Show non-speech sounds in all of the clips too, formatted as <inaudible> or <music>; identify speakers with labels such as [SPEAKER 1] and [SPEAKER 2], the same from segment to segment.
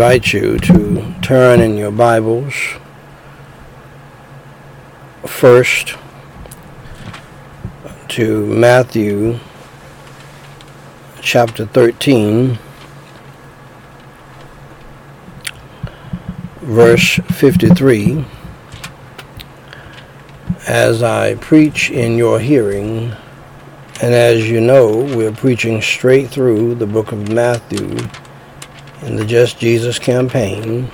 [SPEAKER 1] invite you to turn in your Bibles first to Matthew chapter 13, verse 53. As I preach in your hearing, and as you know, we're preaching straight through the book of Matthew in the Just Jesus campaign.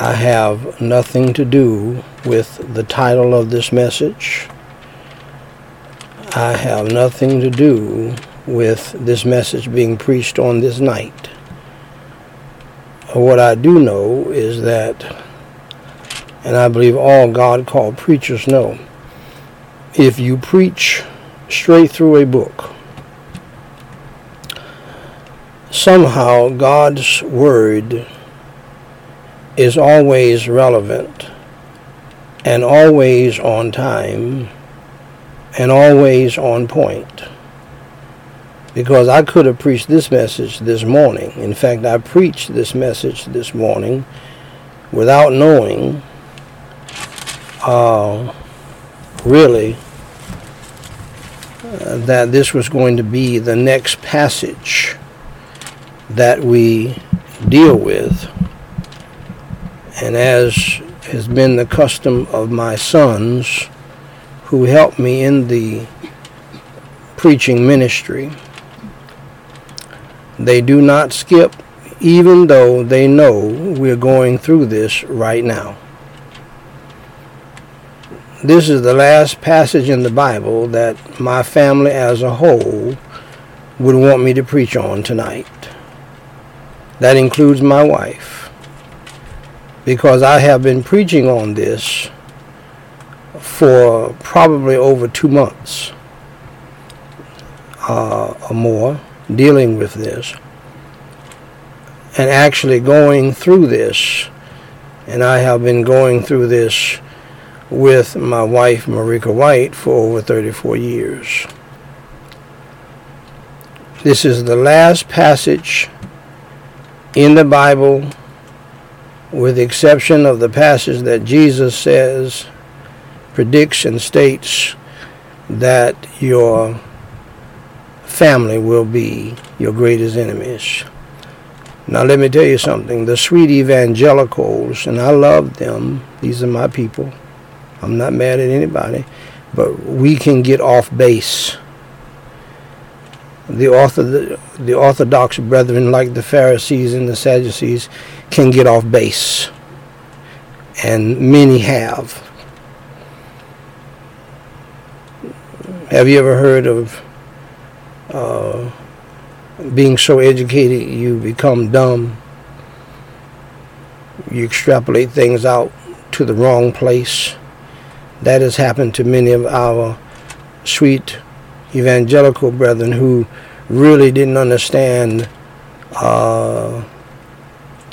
[SPEAKER 1] I have nothing to do with the title of this message. I have nothing to do with this message being preached on this night. What I do know is that, and I believe all God called preachers know, if you preach straight through a book, somehow God's Word is always relevant and always on time and always on point. Because I could have preached this message this morning. In fact, I preached this message this morning without knowing uh, really uh, that this was going to be the next passage that we deal with. And as has been the custom of my sons who helped me in the preaching ministry, they do not skip even though they know we're going through this right now. This is the last passage in the Bible that my family as a whole would want me to preach on tonight. That includes my wife. Because I have been preaching on this for probably over two months uh, or more, dealing with this, and actually going through this. And I have been going through this with my wife, Marika White, for over 34 years. This is the last passage in the Bible, with the exception of the passage that Jesus says, predicts, and states that your family will be your greatest enemies. Now, let me tell you something. The sweet evangelicals, and I love them, these are my people I'm not mad at anybody, but we can get off base. The, author, the, the Orthodox brethren, like the Pharisees and the Sadducees, can get off base. And many have. Have you ever heard of uh, being so educated you become dumb? You extrapolate things out to the wrong place. That has happened to many of our sweet evangelical brethren who really didn't understand uh,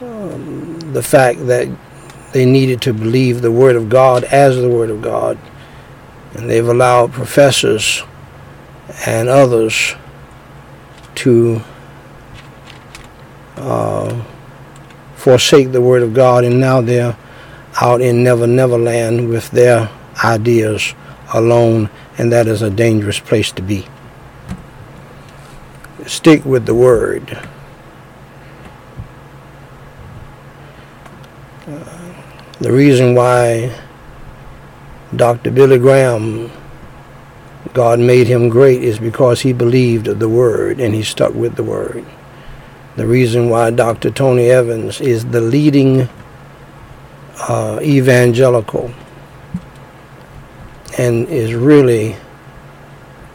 [SPEAKER 1] um, the fact that they needed to believe the Word of God as the Word of God. And they've allowed professors and others to uh, forsake the Word of God, and now they're out in Never Never Land with their ideas alone, and that is a dangerous place to be. Stick with the word. Uh, the reason why Dr. Billy Graham, God made him great, is because he believed the word and he stuck with the word. The reason why Dr. Tony Evans is the leading uh, evangelical and is really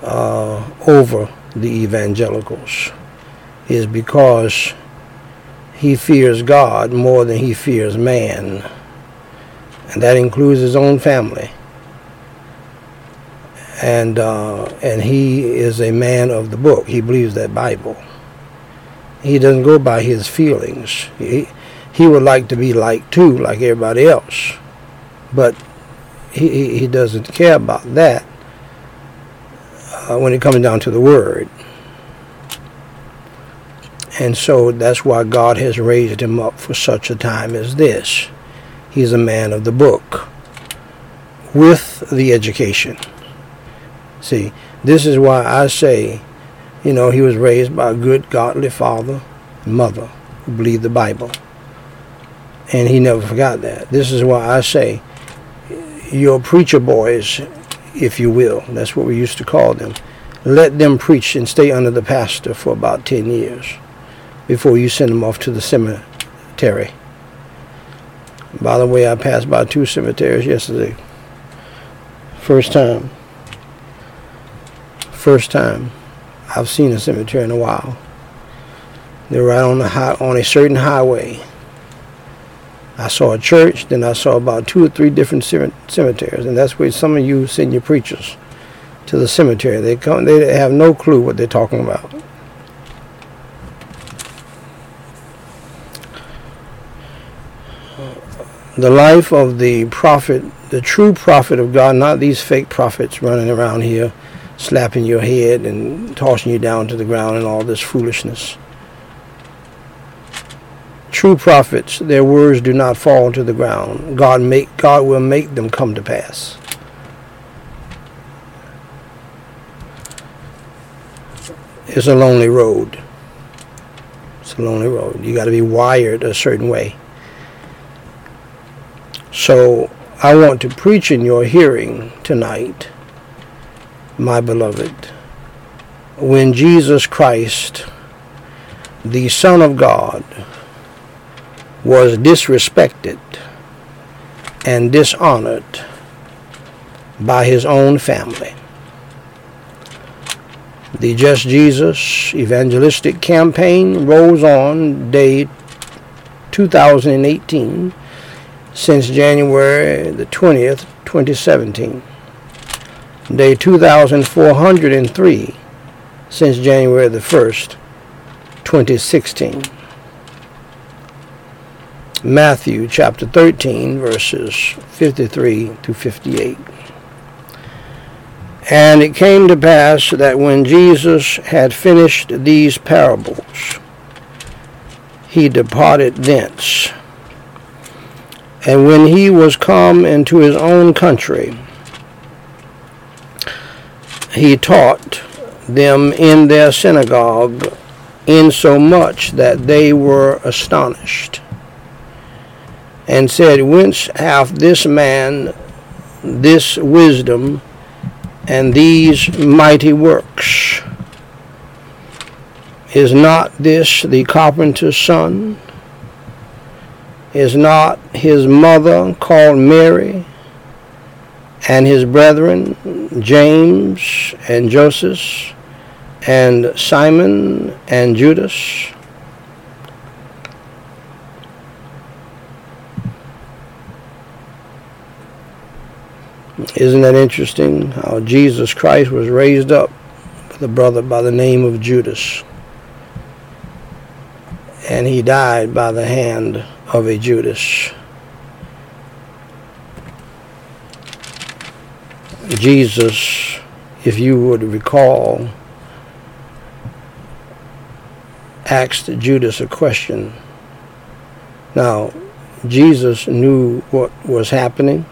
[SPEAKER 1] uh, over the evangelicals is because he fears God more than he fears man. And that includes his own family. And, uh, and he is a man of the book. He believes that Bible. He doesn't go by his feelings. He, he would like to be like too, like everybody else. But he, he doesn't care about that uh, when it comes down to the word. And so that's why God has raised him up for such a time as this. He's a man of the book with the education. See, this is why I say, you know, he was raised by a good, godly father and mother who believed the Bible. And he never forgot that. This is why I say, your preacher boys, if you will, that's what we used to call them, let them preach and stay under the pastor for about 10 years before you send them off to the cemetery. By the way, I passed by two cemeteries yesterday. First time. First time I've seen a cemetery in a while. They're right on the high, on a certain highway. I saw a church, then I saw about two or three different cemeteries, and that's where some of you send your preachers to the cemetery. They come, they have no clue what they're talking about. The life of the prophet, the true prophet of God, not these fake prophets running around here slapping your head and tossing you down to the ground and all this foolishness. True prophets, their words do not fall to the ground. God make God will make them come to pass. It's a lonely road. It's a lonely road. You got to be wired a certain way. So I want to preach in your hearing tonight my beloved, when Jesus Christ, the Son of God, was disrespected and dishonored by his own family. The Just Jesus evangelistic campaign rolls on day 2018 since January the 20th, 2017 day 2403 since January the 1st, 2016. Matthew chapter 13, verses 53 to 58. And it came to pass that when Jesus had finished these parables, he departed thence. And when he was come into his own country, he taught them in their synagogue insomuch that they were astonished and said, Whence hath this man this wisdom and these mighty works? Is not this the carpenter's son? Is not his mother called Mary? and his brethren, James and Joseph, and Simon and Judas. Isn't that interesting how Jesus Christ was raised up with a brother by the name of Judas? And he died by the hand of a Judas. Jesus, if you would recall, asked Judas a question. Now, Jesus knew what was happening,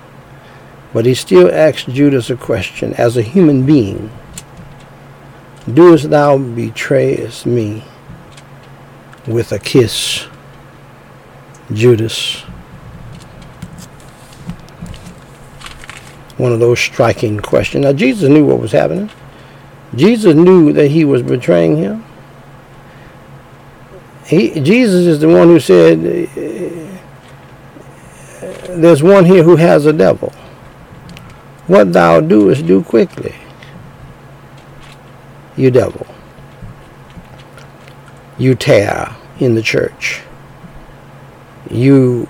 [SPEAKER 1] but he still asked Judas a question as a human being. Doest thou betrayest me with a kiss, Judas? one of those striking questions. Now, Jesus knew what was happening. Jesus knew that he was betraying him. He, Jesus is the one who said, There's one here who has a devil. What thou doest, do quickly. You devil. You tare in the church. You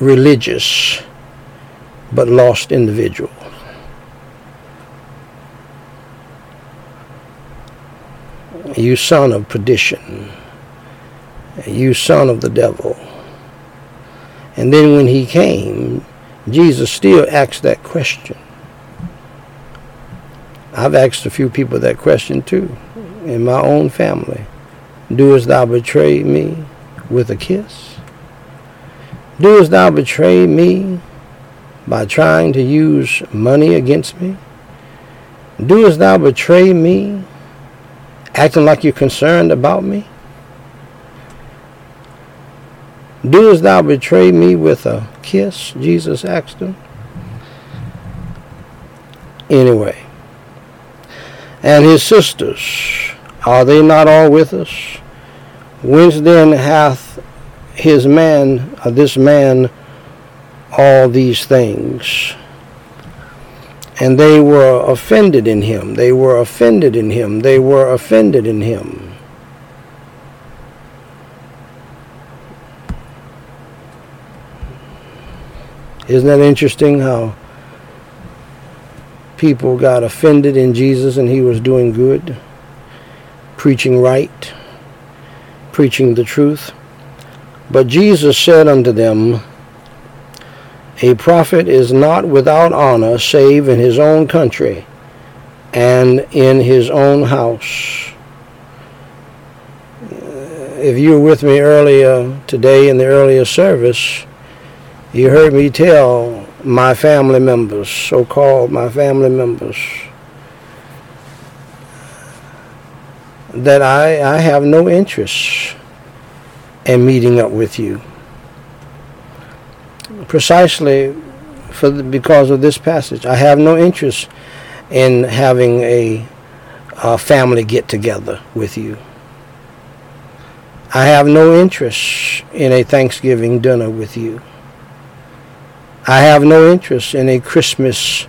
[SPEAKER 1] religious but lost individual. You son of perdition, you son of the devil. And then when he came, Jesus still asked that question. I've asked a few people that question too in my own family. Doest thou betray me with a kiss? Doest thou betray me by trying to use money against me? Doest thou betray me acting like you're concerned about me? Doest thou betray me with a kiss? Jesus asked him. Anyway, and his sisters, are they not all with us? Whence then hath his man, uh, this man, all these things? And they were offended in him. They were offended in him. They were offended in him. Isn't that interesting how people got offended in Jesus and he was doing good, preaching right, preaching the truth? But Jesus said unto them, A prophet is not without honor save in his own country and in his own house. If you were with me earlier today in the earlier service, you heard me tell my family members, so called my family members, that I, I have no interest in meeting up with you. Precisely for the, because of this passage. I have no interest in having a, a family get together with you. I have no interest in a Thanksgiving dinner with you. I have no interest in a Christmas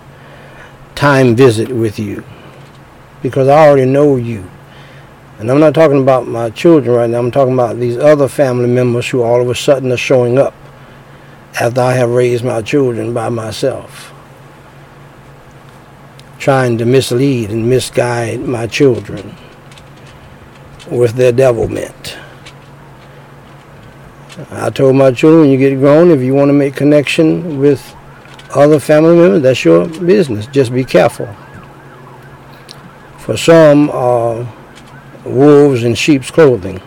[SPEAKER 1] time visit with you because I already know you. And I'm not talking about my children right now. I'm talking about these other family members who all of a sudden are showing up after I have raised my children by myself, trying to mislead and misguide my children with their devilment. I told my children, when you get grown, if you want to make connection with other family members, that's your business. Just be careful. For some are wolves in sheep's clothing.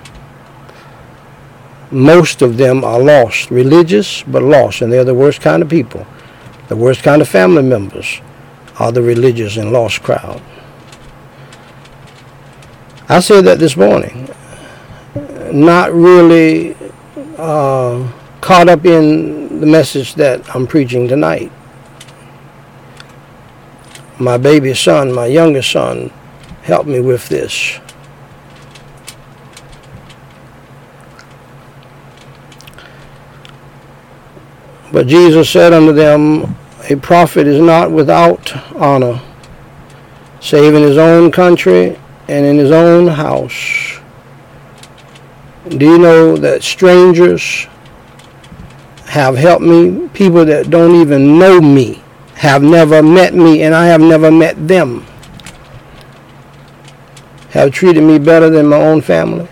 [SPEAKER 1] Most of them are lost, religious but lost, and they're the worst kind of people. The worst kind of family members are the religious and lost crowd. I said that this morning. Not really uh, caught up in the message that I'm preaching tonight. My baby son, my youngest son, helped me with this. But Jesus said unto them, A prophet is not without honor, save in his own country and in his own house. Do you know that strangers have helped me? People that don't even know me have never met me, and I have never met them. Have treated me better than my own family.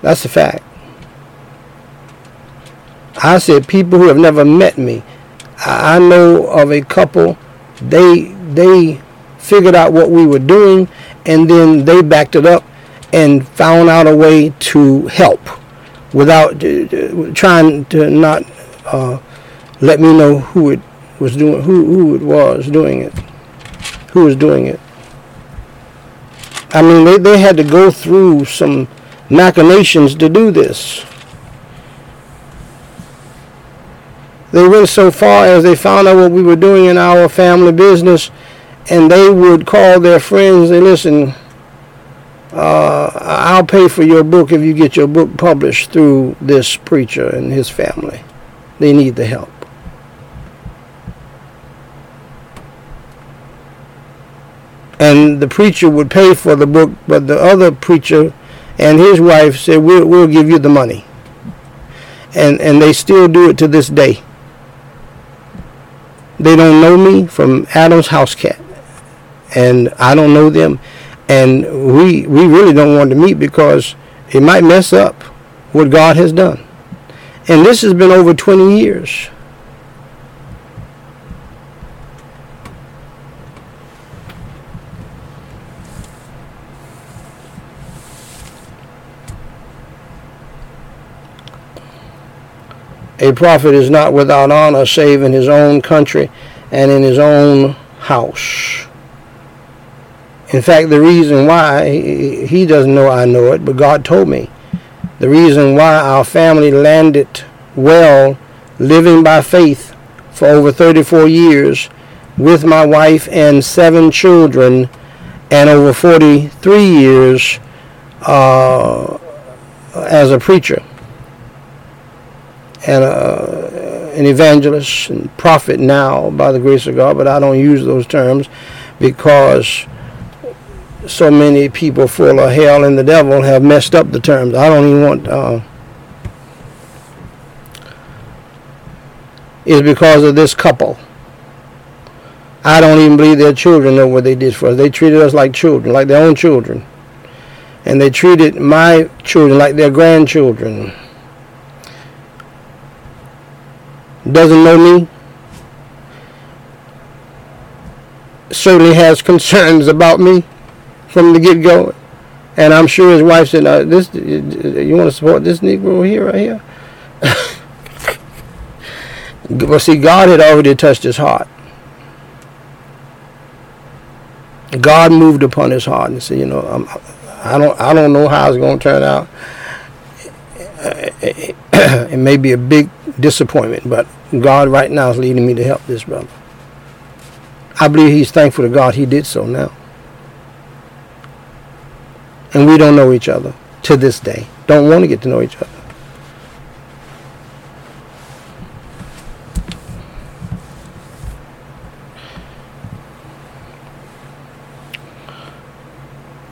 [SPEAKER 1] That's a fact. I said people who have never met me. I know of a couple. They they figured out what we were doing, and then they backed it up and found out a way to help without uh, trying to not uh, let me know who it was doing, who, who it was doing it, who was doing it. I mean, they, they had to go through some machinations to do this. They went so far as they found out what we were doing in our family business, and they would call their friends and listen, uh, I'll pay for your book if you get your book published through this preacher and his family. They need the help. And the preacher would pay for the book, but the other preacher and his wife said, we'll, we'll give you the money. And, and they still do it to this day. They don't know me from Adam's house cat. And I don't know them and we we really don't want to meet because it might mess up what God has done. And this has been over 20 years. A prophet is not without honor save in his own country and in his own house. In fact, the reason why, he doesn't know I know it, but God told me. The reason why our family landed well, living by faith for over 34 years with my wife and seven children, and over 43 years uh, as a preacher and uh, an evangelist and prophet now by the grace of God, but I don't use those terms because so many people full of hell and the devil have messed up the terms. I don't even want. Uh, is because of this couple. I don't even believe their children know what they did for us. They treated us like children, like their own children. And they treated my children like their grandchildren. Doesn't know me. Certainly has concerns about me from the get-go. And I'm sure his wife said, "This, you want to support this Negro here, right here?" <laughs> but see, God had already touched his heart. God moved upon his heart and said, you know, I'm, I don't, I don't know how it's going to turn out. <clears throat> It may be a big disappointment, but God right now is leading me to help this brother. I believe he's thankful to God he did so now. And we don't know each other to this day. Don't want to get to know each other.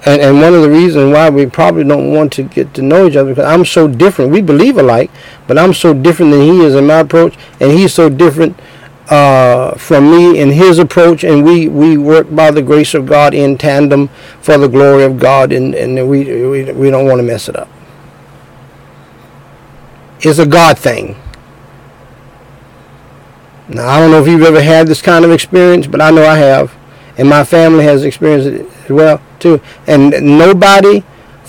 [SPEAKER 1] And, and one of the reasons why we probably don't want to get to know each other because I'm so different. We believe alike, but I'm so different than he is in my approach, and he's so different uh, from me in his approach. And we, we work by the grace of God in tandem for the glory of God, and, and we, we, we don't want to mess it up. It's a God thing. Now, I don't know if you've ever had this kind of experience, but I know I have, and my family has experienced it as well too. And nobody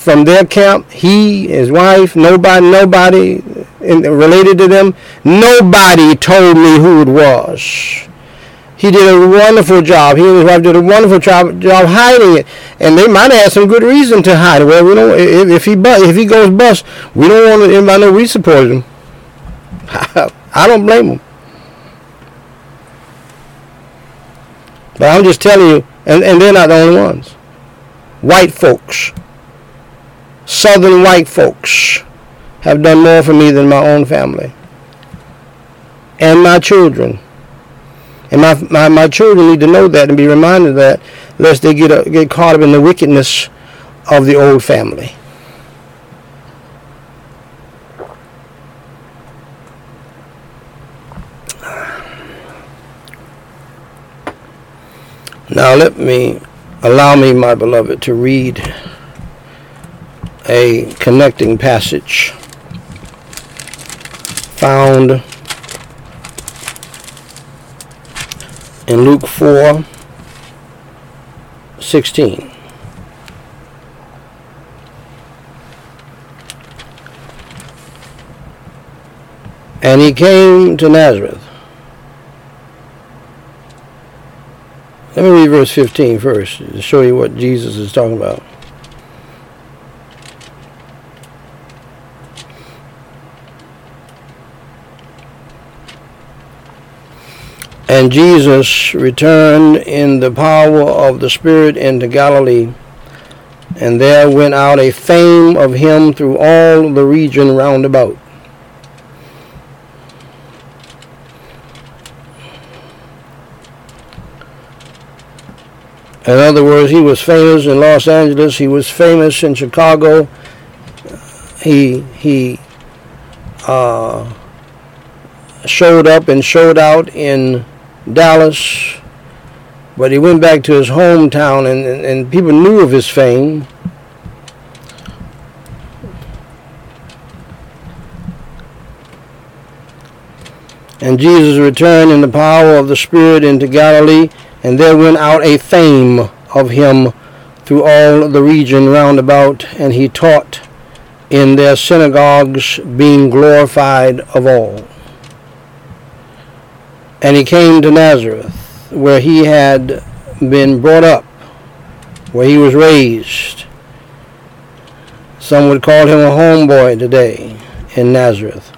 [SPEAKER 1] from their camp, he, his wife, nobody, nobody related to them, nobody told me who it was. He did a wonderful job. He and his wife did a wonderful job, job hiding it, and they might have had some good reason to hide it. Well, we don't. If, if he if he goes bust, we don't want anybody to know we support him. <laughs> I don't blame him. But I'm just telling you, and, and they're not the only ones white folks, southern white folks, have done more for me than my own family. And my children. And my, my, my children need to know that and be reminded of that, lest they get, uh, get caught up in the wickedness of the old family. Now let me Allow me, my beloved, to read a connecting passage found in Luke 4 16. And he came to Nazareth Let me read verse 15 first to show you what Jesus is talking about. And Jesus returned in the power of the Spirit into Galilee, and there went out a fame of him through all the region round about. In other words, he was famous in Los Angeles. He was famous in Chicago. He he uh, showed up and showed out in Dallas, but he went back to his hometown, and, and, and people knew of his fame. And Jesus returned in the power of the Spirit into Galilee and there went out a fame of him through all the region round about, and he taught in their synagogues, being glorified of all. And he came to Nazareth, where he had been brought up, where he was raised. Some would call him a homeboy today in Nazareth.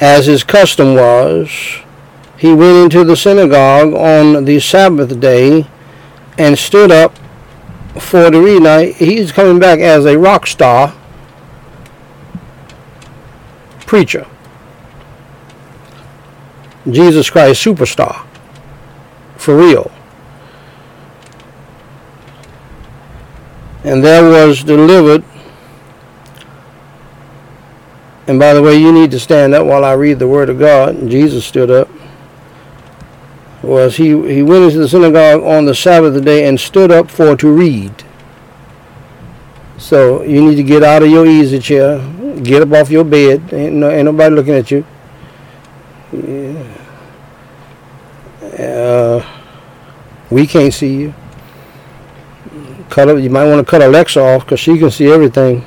[SPEAKER 1] As his custom was, he went into the synagogue on the Sabbath day and stood up for the read. Now, he's coming back as a rock star preacher. Jesus Christ superstar. For real. And there was delivered. And by the way, you need to stand up while I read the word of God. And Jesus stood up. Was he, he went into the synagogue on the Sabbath day and stood up for to read. So you need to get out of your easy chair, get up off your bed. Ain't, no, ain't nobody looking at you. Yeah. Uh, we can't see you. Cut up, you might want to cut Alexa off because she can see everything.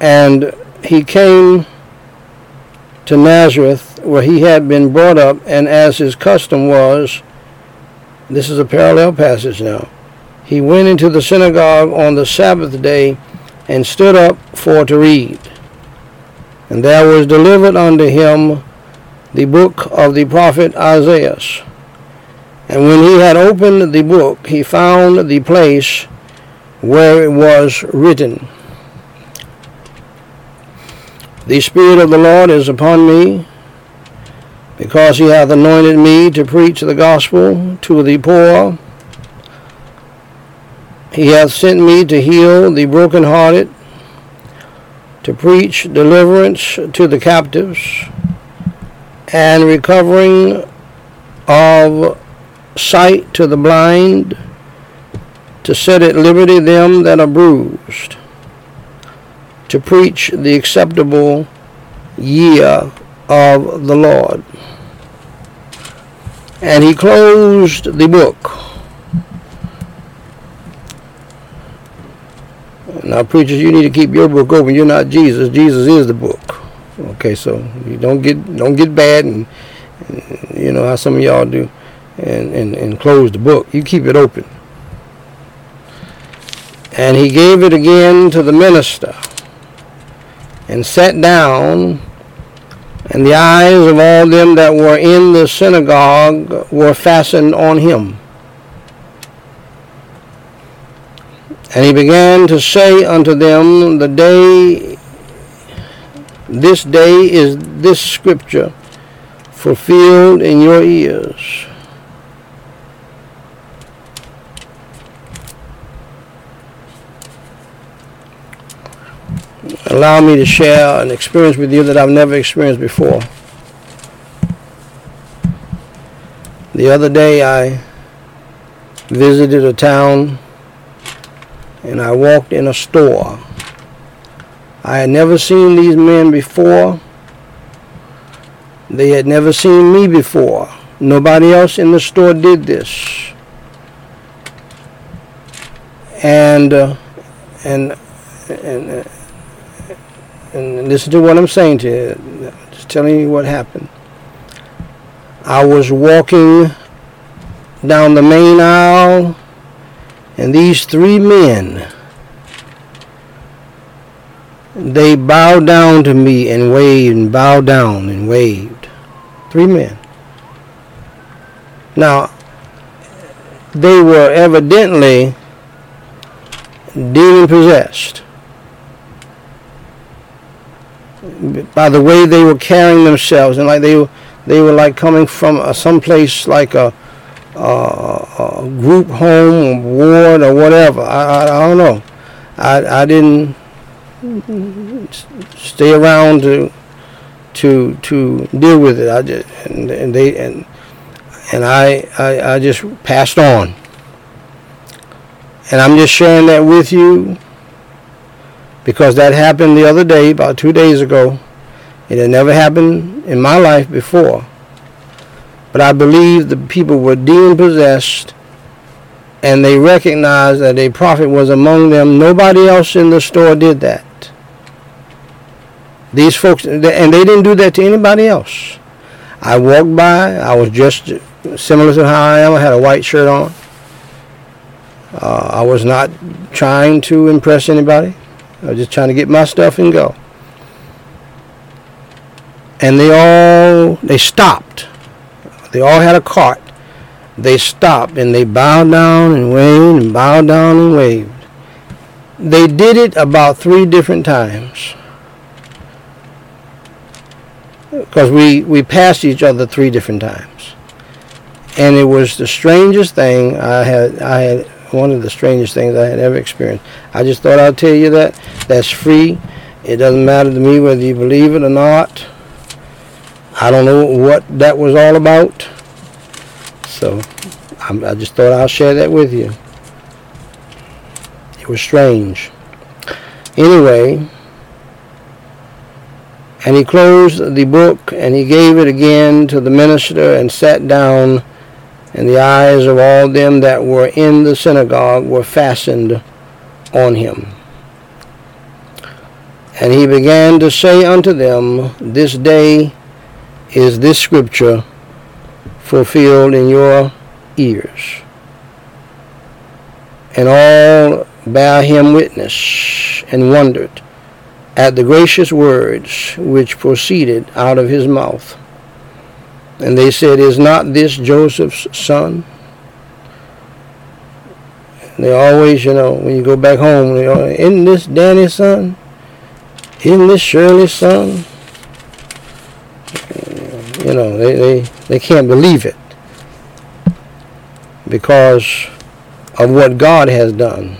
[SPEAKER 1] And he came to Nazareth where he had been brought up, and as his custom was, this is a parallel passage now. He went into the synagogue on the Sabbath day and stood up for to read. And there was delivered unto him the book of the prophet Isaiah. And when he had opened the book, he found the place where it was written, The Spirit of the Lord is upon me, because he hath anointed me to preach the gospel to the poor. He hath sent me to heal the brokenhearted, to preach deliverance to the captives, and recovering of sight to the blind, to set at liberty them that are bruised, to preach the acceptable year of the Lord. And he closed the book. Now, preachers, you need to keep your book open. You're not Jesus. Jesus is the book. Okay, so you don't get don't get bad and, and you know how some of y'all do, and, and and close the book. You keep it open. And he gave it again to the minister, and sat down. And the eyes of all them that were in the synagogue were fastened on him. And he began to say unto them, The day this day is this scripture fulfilled in your ears. Allow me to share an experience with you that I've never experienced before. The other day I visited a town and I walked in a store I had never seen these men before. They had never seen me before. Nobody else in the store did this. And uh, and and uh, and listen to what I'm saying to you. Just telling you what happened. I was walking down the main aisle, and these three men they bowed down to me and waved and bowed down and waved. Three men. Now, they were evidently demon possessed by the way they were carrying themselves and like they were they were like coming from some place like a, a, group home or ward or whatever I, I, I don't know I, I didn't stay around to to to deal with it. I just and, and they and and I, I I just passed on. And I'm just sharing that with you because that happened the other day, about two days ago. It had never happened in my life before. But I believe the people were demon possessed and they recognized that a prophet was among them. Nobody else in the store did that. These folks, and they didn't do that to anybody else. I walked by. I was just similar to how I am. I had a white shirt on. Uh, I was not trying to impress anybody. I was just trying to get my stuff and go. And they all they stopped. They all had a cart. They stopped and they bowed down and waved and bowed down and waved. They did it about three different times because we, we passed each other three different times. And it was the strangest thing I had, I had one of the strangest things I had ever experienced. I just thought I'd tell you that. That's free. It doesn't matter to me whether you believe it or not. I don't know what that was all about. So I'm, I just thought I'll share that with you. It was strange. Anyway, and he closed the book and he gave it again to the minister and sat down. And the eyes of all them that were in the synagogue were fastened on him. And he began to say unto them, This day is this scripture fulfilled in your ears. And all bare him witness and wondered at the gracious words which proceeded out of his mouth. And they said, Is not this Joseph's son? They always, you know, when you go back home, they always, isn't this Danny's son? Isn't this Shirley's son? You know, they, they, they can't believe it because of what God has done.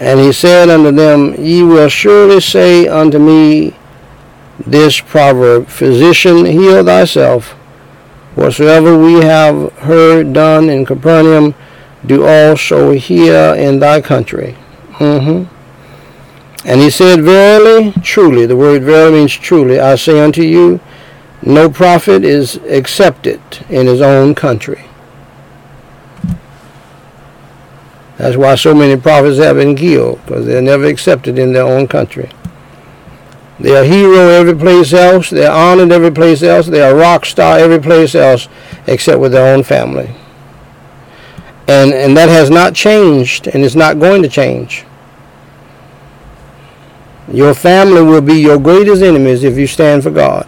[SPEAKER 1] And he said unto them, Ye will surely say unto me this proverb, Physician, heal thyself. Whatsoever we have heard done in Capernaum, do also here in thy country. Mm-hmm. And he said, Verily, truly, the word verily means truly, I say unto you, no prophet is accepted in his own country. That's why so many prophets have been killed, because they're never accepted in their own country. They are hero every place else. They're honored every place else. They are rock star every place else, except with their own family. And and that has not changed, and it's not going to change. Your family will be your greatest enemies if you stand for God.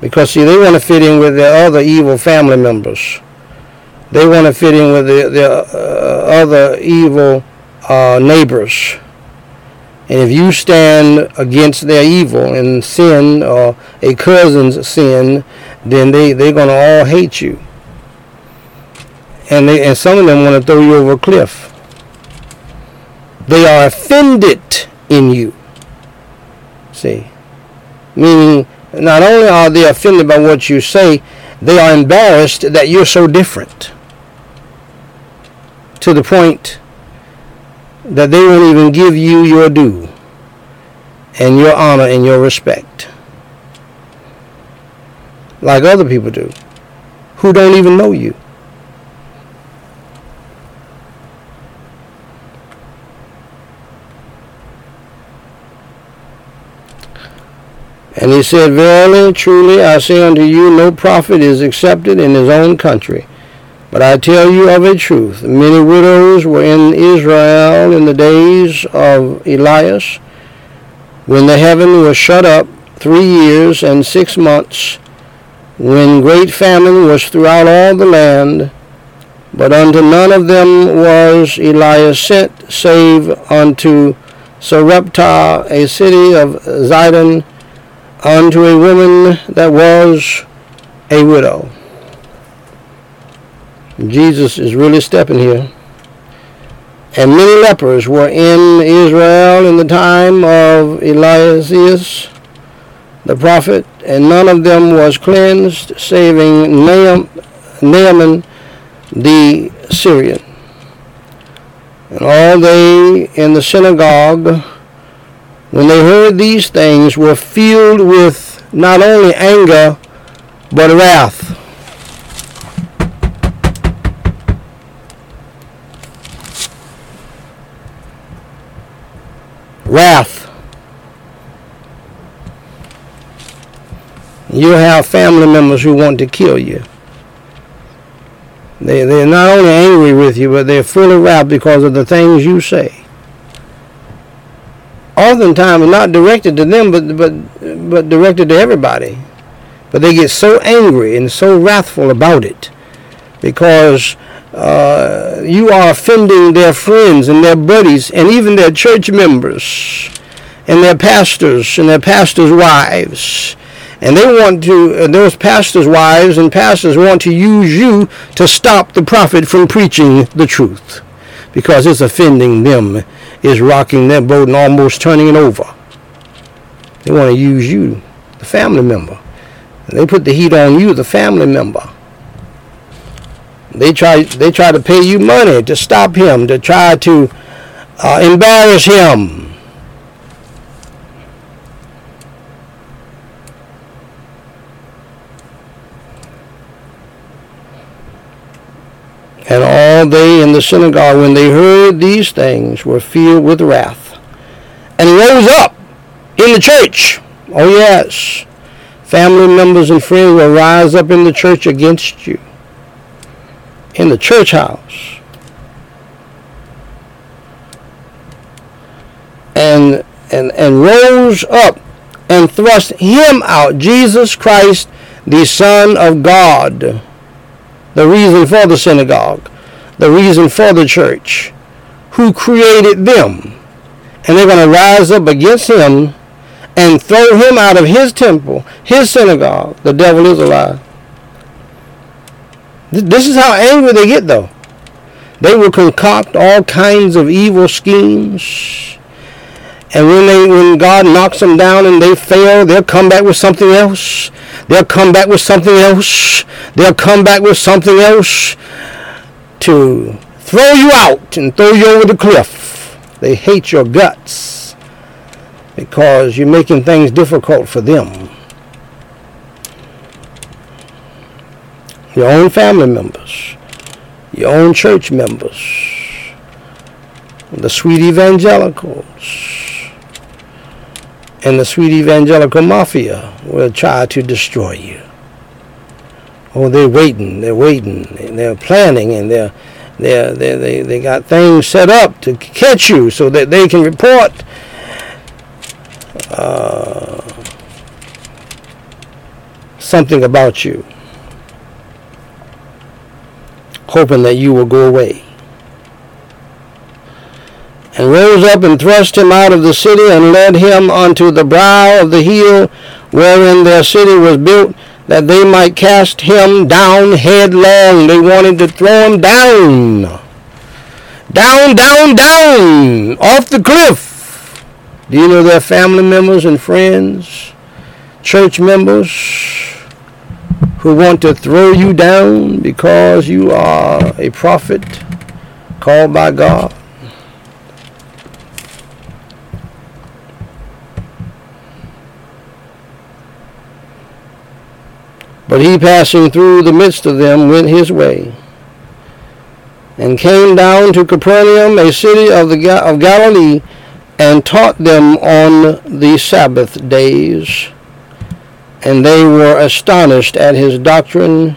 [SPEAKER 1] Because see, they want to fit in with their other evil family members they want to fit in with the, the uh, other evil uh, neighbors. And if you stand against their evil and sin or a cousin's sin, then they, they're going to all hate you. And, they, and some of them want to throw you over a cliff. They are offended in you. See? Meaning, not only are they offended by what you say, they are embarrassed that you're so different to the point that they won't even give you your due and your honor and your respect like other people do who don't even know you. And he said, Verily, truly, I say unto you, no prophet is accepted in his own country. But I tell you of a truth, many widows were in Israel in the days of Elias, when the heaven was shut up three years and six months, when great famine was throughout all the land, but unto none of them was Elias sent, save unto Sarepta, a city of Zidon, unto a woman that was a widow. Jesus is really stepping here. And many lepers were in Israel in the time of Elias, the prophet, and none of them was cleansed, saving Naaman the Syrian. And all they in the synagogue, when they heard these things, were filled with not only anger, but wrath. wrath. You have family members who want to kill you. They, they're not only angry with you, but they're full of wrath because of the things you say. Oftentimes, not directed to them, but, but, but directed to everybody. But they get so angry and so wrathful about it because uh, you are offending their friends and their buddies and even their church members and their pastors and their pastors' wives. And they want to, uh, those pastors' wives and pastors want to use you to stop the prophet from preaching the truth because it's offending them, is rocking their boat and almost turning it over. They want to use you, the family member. They put the heat on you, the family member. They try they try to pay you money to stop him, to try to uh, embarrass him. And all they in the synagogue, when they heard these things, were filled with wrath, and rose up in the church. Oh yes, family members and friends will rise up in the church against you in the church house. And, and, and rose up and thrust him out, Jesus Christ, the Son of God, the reason for the synagogue, the reason for the church, who created them. And they're going to rise up against him and throw him out of his temple, his synagogue. The devil is alive. This is how angry they get, though. They will concoct all kinds of evil schemes. And when they when God knocks them down and they fail, they'll come back with something else. They'll come back with something else. They'll come back with something else to throw you out and throw you over the cliff. They hate your guts because you're making things difficult for them. your own family members, your own church members, the sweet evangelicals, and the sweet evangelical mafia will try to destroy you. Oh, they're waiting, they're waiting, and they're planning, and they're, they're, they're, they they got things set up to catch you so that they can report uh, something about you hoping that you will go away. And rose up and thrust him out of the city and led him unto the brow of the hill wherein their city was built, that they might cast him down headlong. They wanted to throw him down. Down, down, down, off the cliff. Do you know their family members and friends, church members, who want to throw you down because you are a prophet called by God. But he passing through the midst of them went his way and came down to Capernaum, a city of, the, of Galilee, and taught them on the Sabbath days and they were astonished at his doctrine,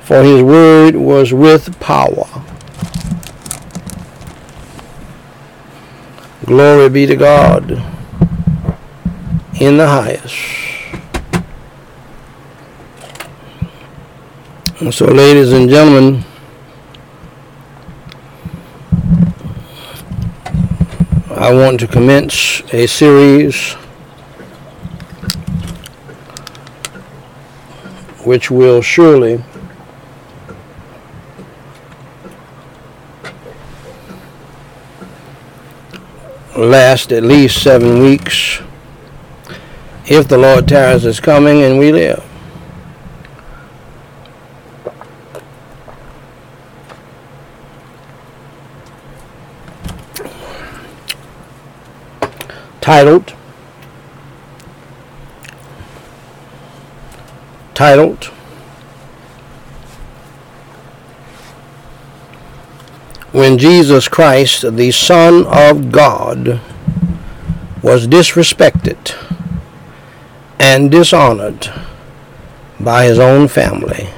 [SPEAKER 1] for his word was with power. Glory be to God in the highest. And so, ladies and gentlemen, I want to commence a series which will surely last at least seven weeks if the Lord tarries is coming and we live. Titled titled When Jesus Christ, the Son of God, was disrespected and dishonored by his own family.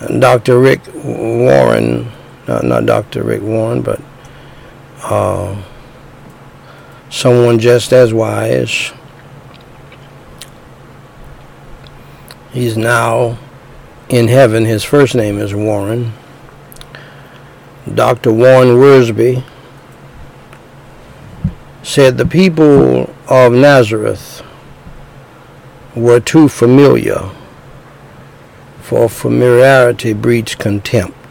[SPEAKER 1] And Dr. Rick Warren, not, not Dr. Rick Warren, but uh, someone just as wise. He's now in heaven. His first name is Warren. Dr. Warren Wiersbe said the people of Nazareth were too familiar, for familiarity breeds contempt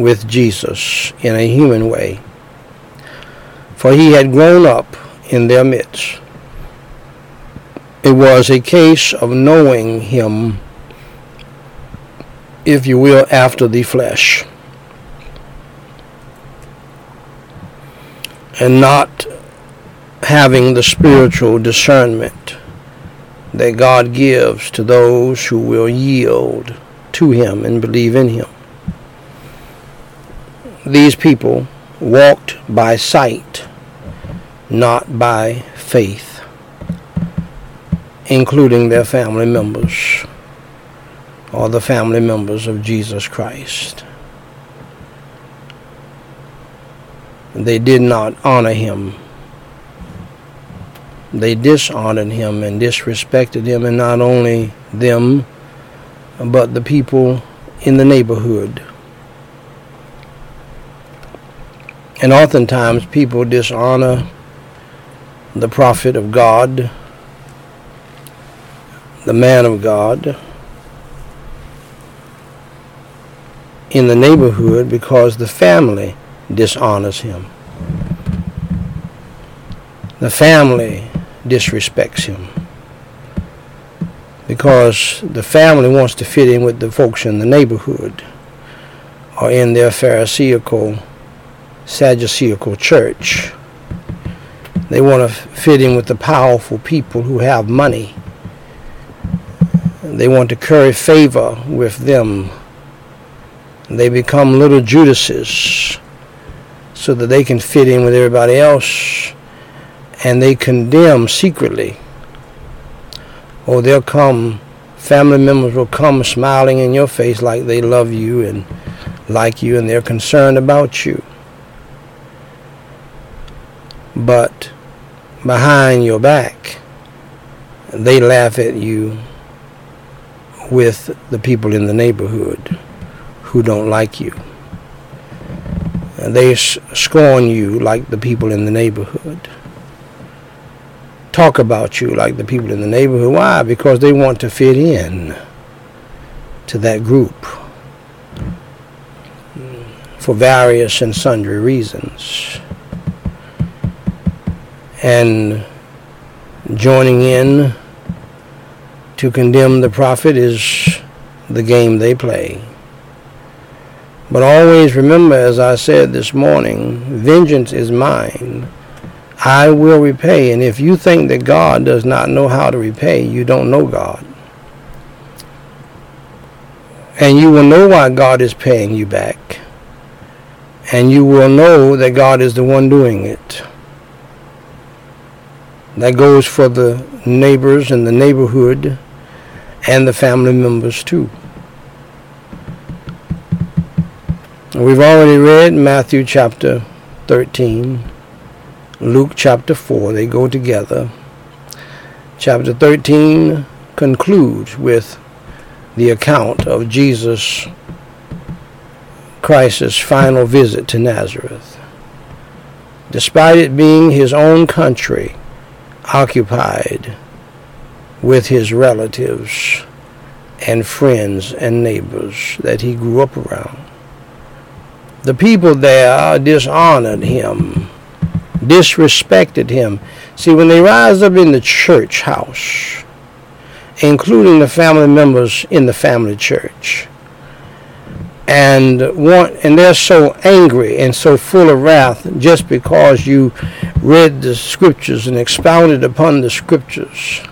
[SPEAKER 1] with Jesus in a human way, for he had grown up in their midst. It was a case of knowing him, if you will, after the flesh. and not having the spiritual discernment that God gives to those who will yield to Him and believe in Him. These people walked by sight, not by faith, including their family members or the family members of Jesus Christ. they did not honor him. They dishonored him and disrespected him, and not only them, but the people in the neighborhood. And oftentimes people dishonor the prophet of God, the man of God, in the neighborhood because the family dishonors him. The family disrespects him because the family wants to fit in with the folks in the neighborhood or in their Pharisaical, Sadduceical church. They want to fit in with the powerful people who have money. They want to curry favor with them. They become little Judases so that they can fit in with everybody else and they condemn secretly or they'll come family members will come smiling in your face like they love you and like you and they're concerned about you but behind your back they laugh at you with the people in the neighborhood who don't like you And they scorn you like the people in the neighborhood. Talk about you like the people in the neighborhood. Why? Because they want to fit in to that group for various and sundry reasons. And joining in to condemn the prophet is the game they play. But always remember, as I said this morning, vengeance is mine. I will repay. And if you think that God does not know how to repay, you don't know God. And you will know why God is paying you back. And you will know that God is the one doing it. That goes for the neighbors and the neighborhood and the family members too. We've already read Matthew chapter 13, Luke chapter 4. They go together. Chapter 13 concludes with the account of Jesus Christ's final visit to Nazareth. Despite it being his own country occupied with his relatives and friends and neighbors that he grew up around the people there dishonored him, disrespected him. See, when they rise up in the church house, including the family members in the family church, and want and they're so angry and so full of wrath just because you read the scriptures and expounded upon the scriptures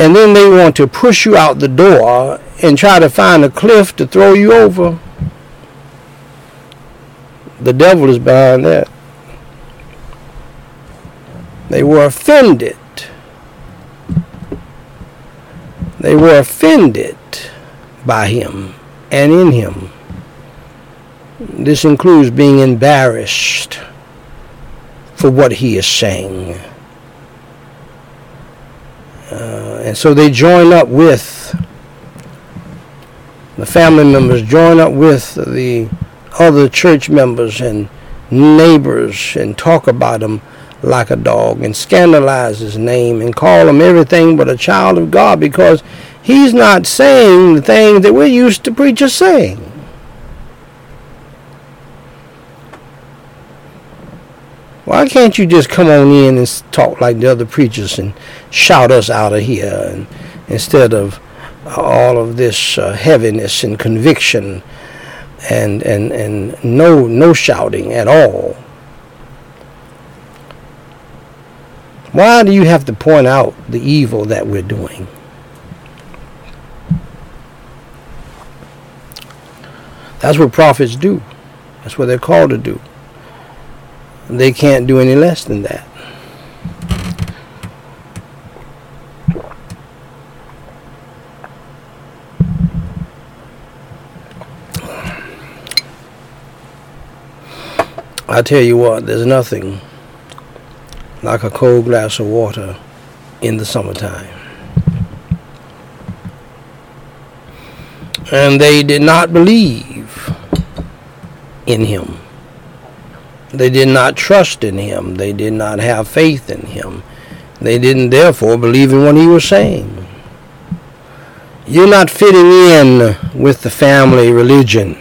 [SPEAKER 1] and then they want to push you out the door and try to find a cliff to throw you over. The devil is behind that. They were offended. They were offended by him and in him. This includes being embarrassed for what he is saying. Uh, and so they join up with the family members, join up with the other church members and neighbors and talk about him like a dog and scandalize his name and call him everything but a child of God because he's not saying the things that we're used to preachers saying. Why can't you just come on in and talk like the other preachers and shout us out of here and, instead of all of this uh, heaviness and conviction and, and, and no, no shouting at all? Why do you have to point out the evil that we're doing? That's what prophets do. That's what they're called to do. They can't do any less than that. I tell you what, there's nothing like a cold glass of water in the summertime. And they did not believe in him. They did not trust in him. They did not have faith in him. They didn't therefore believe in what he was saying. You're not fitting in with the family religion.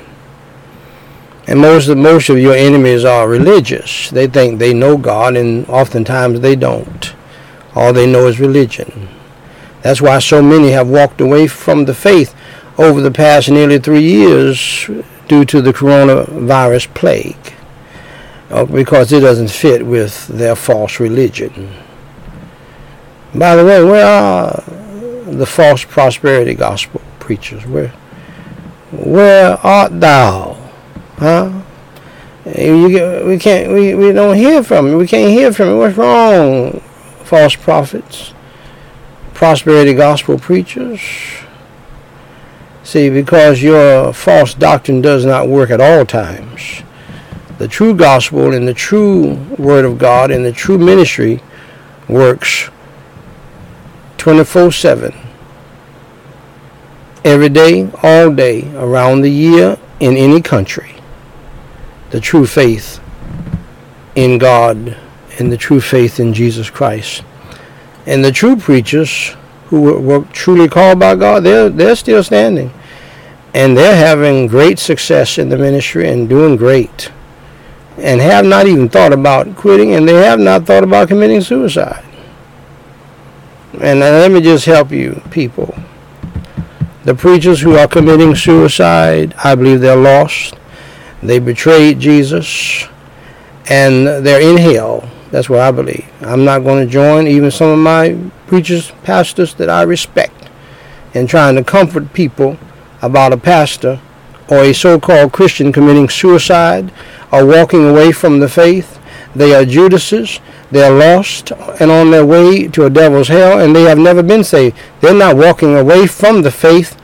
[SPEAKER 1] And most of, most of your enemies are religious. They think they know God, and oftentimes they don't. All they know is religion. That's why so many have walked away from the faith over the past nearly three years due to the coronavirus plague, uh, because it doesn't fit with their false religion. By the way, where are the false prosperity gospel preachers? Where, where art thou? Huh? You, we can't. We, we don't hear from you. We can't hear from you. What's wrong? False prophets, prosperity gospel preachers. See, because your false doctrine does not work at all times. The true gospel and the true word of God and the true ministry works 24 7. Every day, all day, around the year, in any country the true faith in God and the true faith in Jesus Christ. And the true preachers who were, truly called by God, they're, they're still standing. And they're having great success in the ministry and doing great. And have not even thought about quitting, and they have not thought about committing suicide. And let me just help you, people. The preachers who are committing suicide, I believe they're lost. They betrayed Jesus and they're in hell. That's what I believe. I'm not going to join even some of my preachers, pastors that I respect in trying to comfort people about a pastor or a so-called Christian committing suicide or walking away from the faith. They are Judases. They are lost and on their way to a devil's hell, and they have never been saved. They're not walking away from the faith.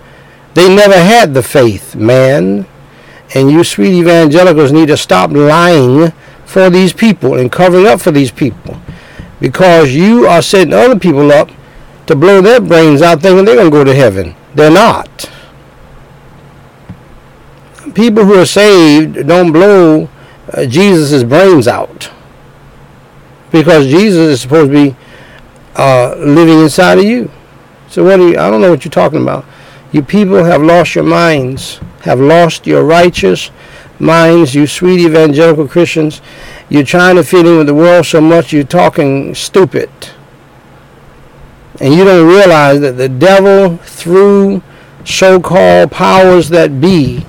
[SPEAKER 1] They never had the faith, man. And you sweet evangelicals need to stop lying for these people and covering up for these people. Because you are setting other people up to blow their brains out thinking they're going to go to heaven. They're not. People who are saved don't blow uh, Jesus' brains out. Because Jesus is supposed to be uh, living inside of you. So what do you, I don't know what you're talking about. You people have lost your minds, have lost your righteous minds, you sweet evangelical Christians. You're trying to fit in with the world so much you're talking stupid. And you don't realize that the devil, through so-called powers that be,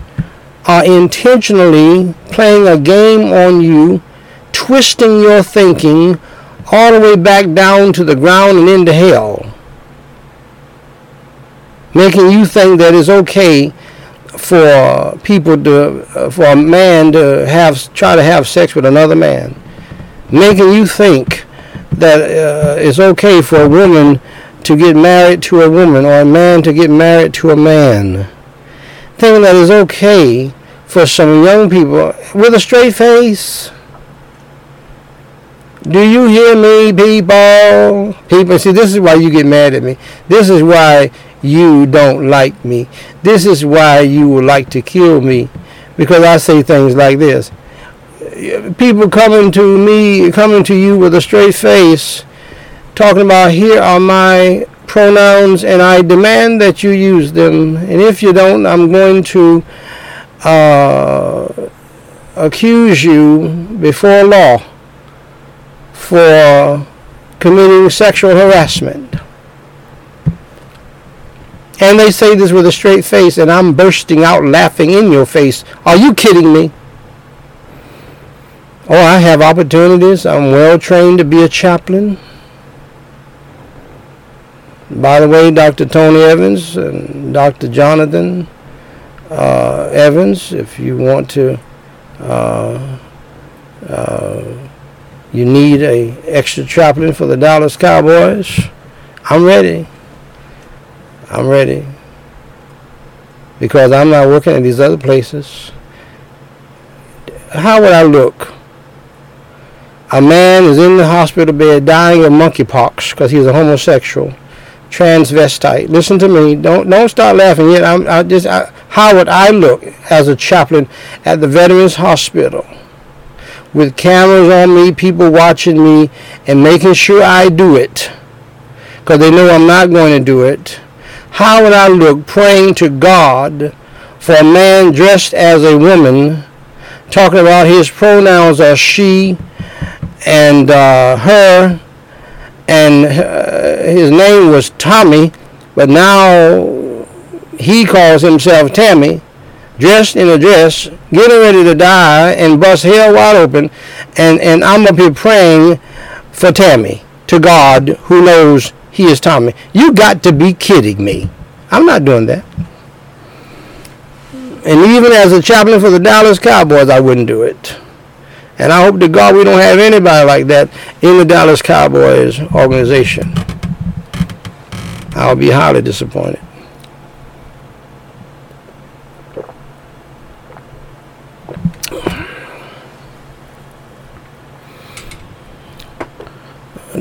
[SPEAKER 1] are intentionally playing a game on you, twisting your thinking all the way back down to the ground and into hell making you think that it's okay for people to, for a man to have, try to have sex with another man, making you think that uh, it's okay for a woman to get married to a woman or a man to get married to a man. Thinking that it's okay for some young people with a straight face. Do you hear me, people? People, see, this is why you get mad at me. This is why you don't like me. This is why you would like to kill me. Because I say things like this. People coming to me, coming to you with a straight face, talking about here are my pronouns and I demand that you use them. And if you don't, I'm going to uh, accuse you before law for committing sexual harassment. And they say this with a straight face, and I'm bursting out laughing in your face. Are you kidding me? Oh, I have opportunities. I'm well trained to be a chaplain. By the way, Dr. Tony Evans and Dr. Jonathan uh, Evans, if you want to uh, uh, you need a extra chaplain for the Dallas Cowboys, I'm ready. I'm ready. Because I'm not working at these other places. How would I look? A man is in the hospital bed dying of monkeypox because he's a homosexual, transvestite. Listen to me. Don't don't start laughing yet. I'm I just I, how would I look as a chaplain at the Veterans Hospital? with cameras on me, people watching me, and making sure I do it because they know I'm not going to do it. How would I look praying to God for a man dressed as a woman, talking about his pronouns are she and uh, her, and uh, his name was Tommy, but now he calls himself Tammy dressed in a dress, getting ready to die and bust hell wide open, and, and I'm up here praying for Tammy to God who knows he is Tommy. You got to be kidding me. I'm not doing that. And even as a chaplain for the Dallas Cowboys, I wouldn't do it. And I hope to God we don't have anybody like that in the Dallas Cowboys organization. I'll be highly disappointed.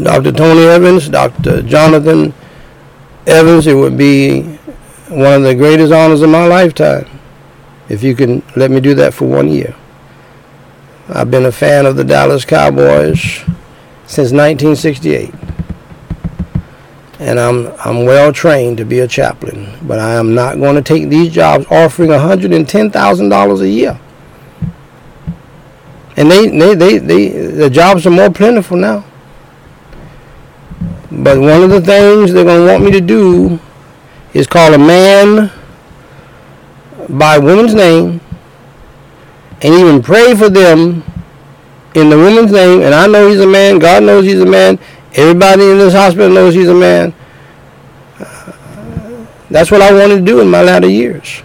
[SPEAKER 1] Dr. Tony Evans, Dr. Jonathan Evans, it would be one of the greatest honors of my lifetime if you can let me do that for one year. I've been a fan of the Dallas Cowboys since 1968. And I'm I'm well trained to be a chaplain, but I am not going to take these jobs offering $110,000 a year. And they, they, they, they, the jobs are more plentiful now. But one of the things they're going to want me to do is call a man by woman's name and even pray for them in the woman's name. And I know he's a man. God knows he's a man. Everybody in this hospital knows he's a man. That's what I wanted to do in my latter years.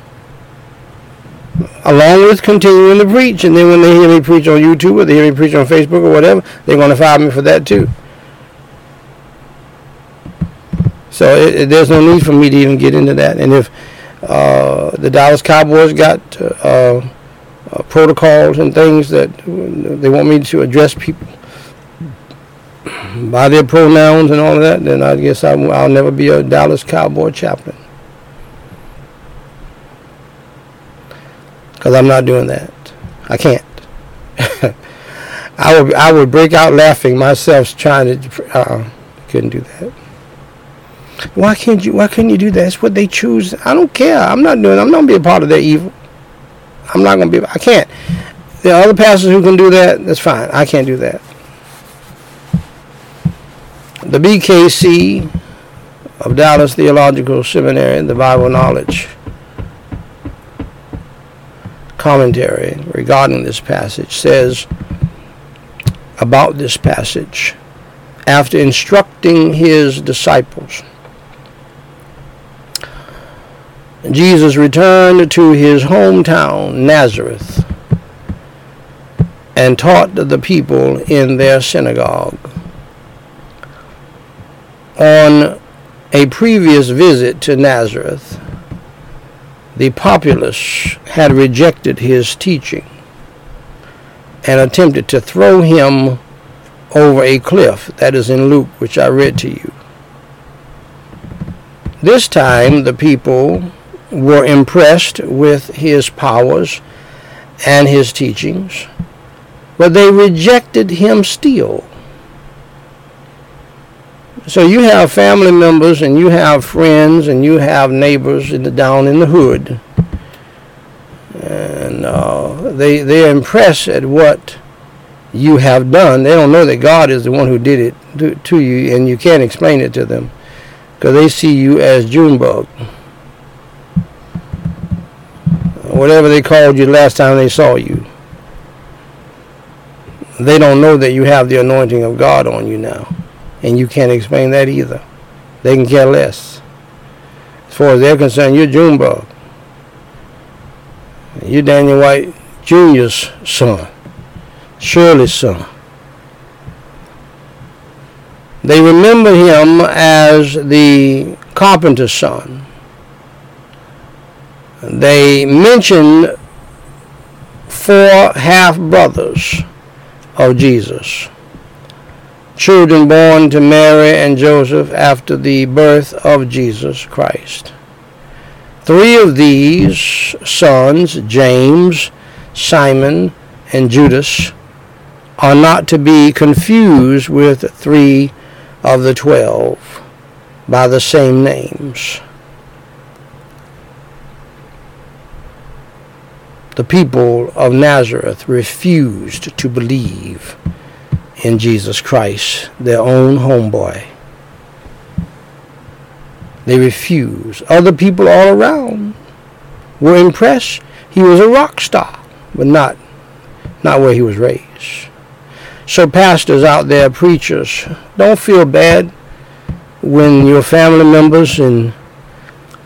[SPEAKER 1] Along with continuing to preach. And then when they hear me preach on YouTube or they hear me preach on Facebook or whatever, they're going to fire me for that too. So it, it, there's no need for me to even get into that. And if uh, the Dallas Cowboys got uh, uh, protocols and things that they want me to address people by their pronouns and all of that, then I guess I, will never be a Dallas Cowboy chaplain. Because I'm not doing that. I can't. <laughs> I would I would break out laughing myself trying to. Uh, couldn't do that. Why can't you? Why couldn't you do that? It's what they choose. I don't care. I'm not doing. I'm not gonna be a part of their evil. I'm not gonna be. I can't. There are other pastors who can do that. That's fine. I can't do that. The BKC of Dallas Theological Seminary, the Bible Knowledge commentary regarding this passage says about this passage after instructing his disciples Jesus returned to his hometown, Nazareth, and taught the people in their synagogue. On a previous visit to Nazareth, the populace had rejected his teaching and attempted to throw him over a cliff. That is in Luke, which I read to you. This time, the people were impressed with his powers and his teachings, but they rejected him still. So you have family members and you have friends and you have neighbors in the, down in the hood. And uh, they, they're impressed at what you have done. They don't know that God is the one who did it to, to you and you can't explain it to them because they see you as Junebug. Whatever they called you last time they saw you. They don't know that you have the anointing of God on you now. And you can't explain that either. They can care less. As far as they're concerned, you're Junebug. You're Daniel White Jr.'s son. Shirley's son. They remember him as the carpenter's son. They mention four half brothers of Jesus, children born to Mary and Joseph after the birth of Jesus Christ. Three of these sons, James, Simon, and Judas, are not to be confused with three of the twelve by the same names. The people of Nazareth refused to believe in Jesus Christ, their own homeboy. They refused. Other people all around were impressed. He was a rock star, but not not where he was raised. So pastors out there, preachers, don't feel bad when your family members and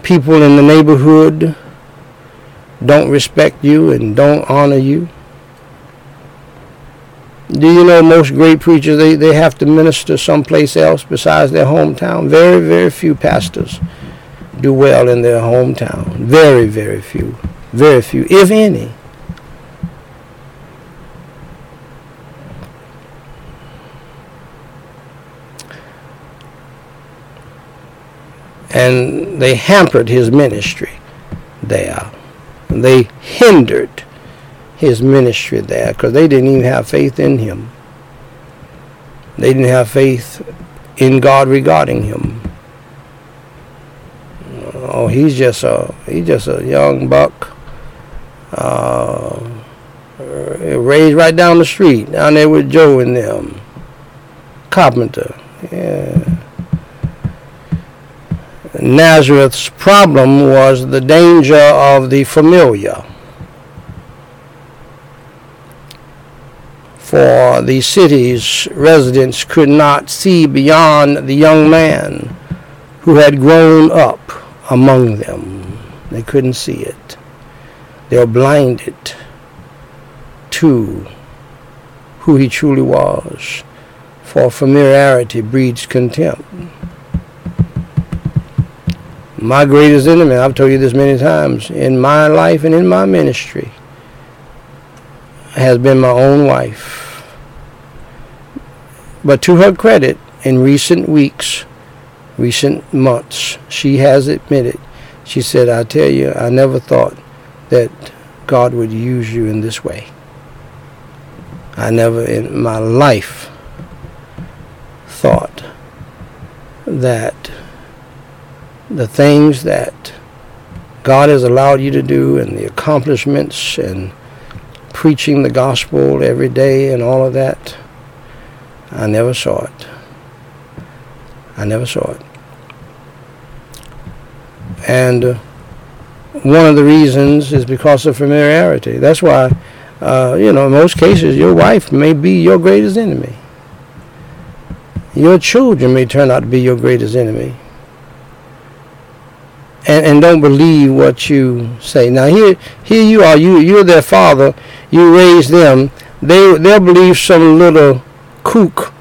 [SPEAKER 1] people in the neighborhood don't respect you and don't honor you. Do you know most great preachers, they, they have to minister someplace else besides their hometown? Very, very few pastors do well in their hometown. Very, very few. Very few, if any. and they hampered his ministry there. They hindered his ministry there because they didn't even have faith in him. They didn't have faith in God regarding him. Oh, he's just a he's just a young buck, uh, raised right down the street down there with Joe and them. Carpenter, yeah. Nazareth's problem was the danger of the familiar. For the city's residents could not see beyond the young man who had grown up among them. They couldn't see it. They were blinded to who he truly was. For familiarity breeds contempt my greatest enemy, I've told you this many times, in my life and in my ministry, has been my own wife. But to her credit, in recent weeks, recent months, she has admitted, she said, I tell you, I never thought that God would use you in this way. I never in my life thought that the things that God has allowed you to do and the accomplishments and preaching the gospel every day and all of that, I never saw it. I never saw it. And uh, one of the reasons is because of familiarity. That's why, uh, you know, in most cases, your wife may be your greatest enemy. Your children may turn out to be your greatest enemy and, and don't believe what you say. Now here here you are, you you're their father, you raise them. They they'll believe some little kook,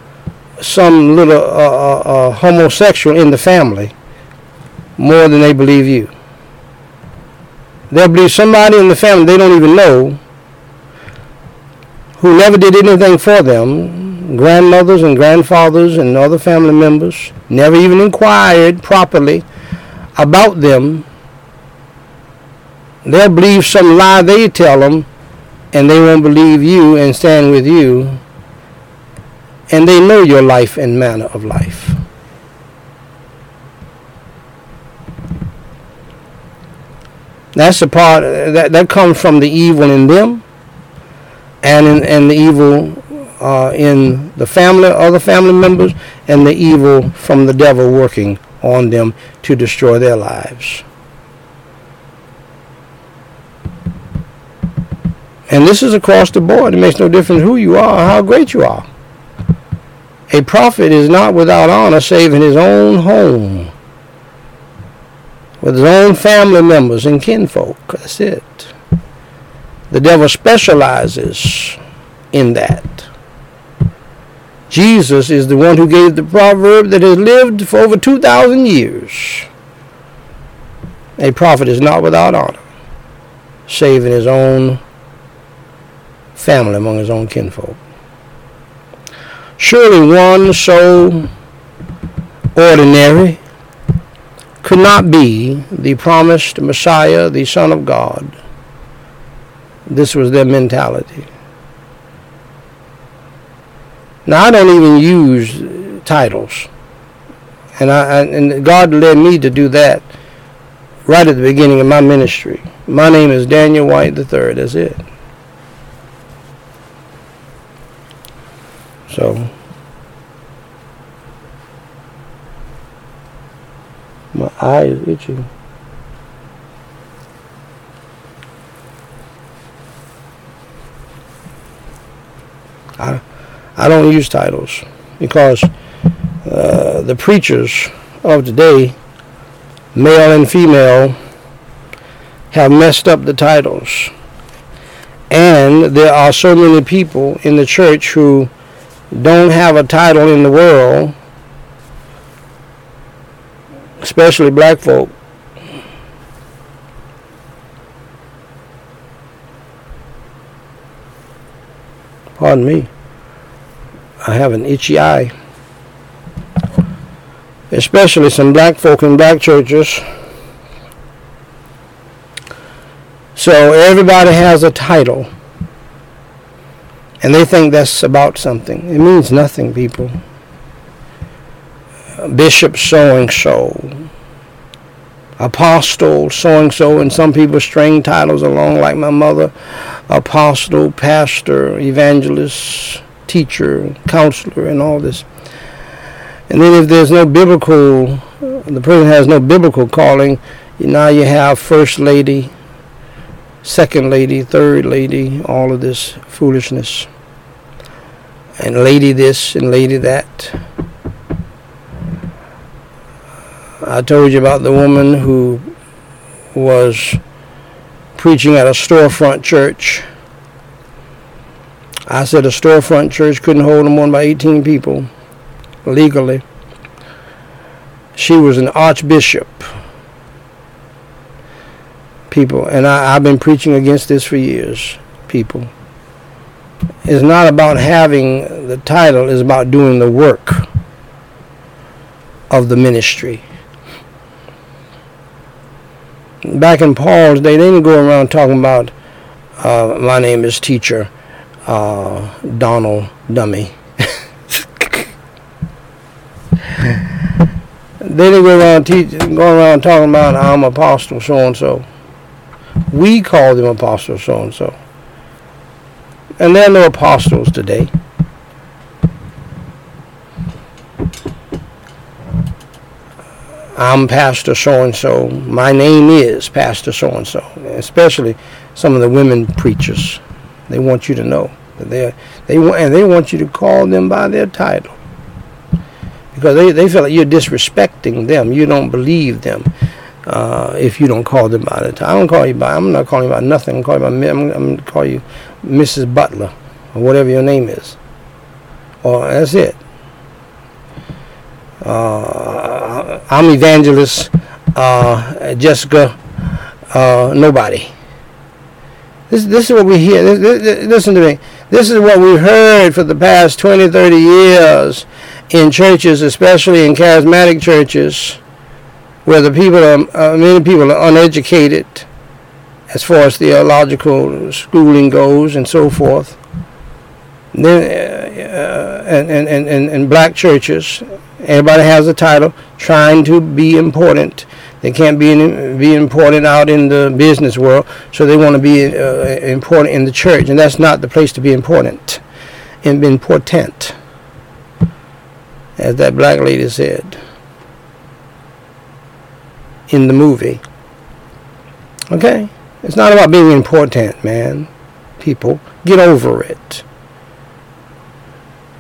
[SPEAKER 1] some little uh, uh, uh, homosexual in the family more than they believe you. They'll believe somebody in the family they don't even know who never did anything for them, grandmothers and grandfathers and other family members, never even inquired properly about them. They'll believe some lie they tell them, and they won't believe you and stand with you. And they know your life and manner of life. That's the part that that comes from the evil in them, and in and the evil uh, in the family, other family members, and the evil from the devil working on them to destroy their lives. And this is across the board. It makes no difference who you are or how great you are. A prophet is not without honor save in his own home, with his own family members and kinfolk. That's it. The devil specializes in that. Jesus is the one who gave the proverb that has lived for over 2,000 years. A prophet is not without honor, save in his own family, among his own kinfolk. Surely one so ordinary could not be the promised Messiah, the Son of God. This was their mentality. Now I don't even use titles, and I, and God led me to do that right at the beginning of my ministry. My name is Daniel White III. That's it. So my eye is itching. I I don't use titles because uh, the preachers of today, male and female, have messed up the titles. And there are so many people in the church who don't have a title in the world, especially black folk. Pardon me. I have an itchy eye. Especially some black folk in black churches. So everybody has a title. And they think that's about something. It means nothing, people. Bishop so and so. Apostle so and so. And some people string titles along, like my mother. Apostle, pastor, evangelist teacher, counselor, and all this. And then if there's no biblical, the person has no biblical calling, now you have first lady, second lady, third lady, all of this foolishness. And lady this and lady that. I told you about the woman who was preaching at a storefront church I said a storefront church couldn't hold more than 18 people legally. She was an archbishop. People, and I, I've been preaching against this for years, people. It's not about having the title, it's about doing the work of the ministry. Back in Paul's day, they didn't go around talking about, uh, my name is teacher uh, Donald Dummy. <laughs> they didn't go around teach, go around talking about I'm apostle so and so. We call them apostle so and so. And there are no apostles today. I'm Pastor so and so. My name is Pastor so and so. Especially some of the women preachers. They want you to know that they they want and they want you to call them by their title because they, they feel like you're disrespecting them. You don't believe them. uh, if you don't call them by the title. I don't call you by. I'm not calling you by nothing. I'm calling you by. I'm, I'm call you Mrs. Butler or whatever your name is. Or that's it. Uh, I'm evangelist uh, Jessica. Uh, nobody. This, this is what we hear. This, this, listen to me. This is what we've heard for the past 20, 30 years in churches, especially in charismatic churches, where the people are, uh, many people are uneducated as far as theological schooling goes and so forth. Then, uh, and, and, and, and black churches, everybody has a title, trying to be important they can't be in, be important out in the business world, so they want to be uh, important in the church, and that's not the place to be important. And be important, as that black lady said in the movie. Okay, it's not about being important, man. People, get over it.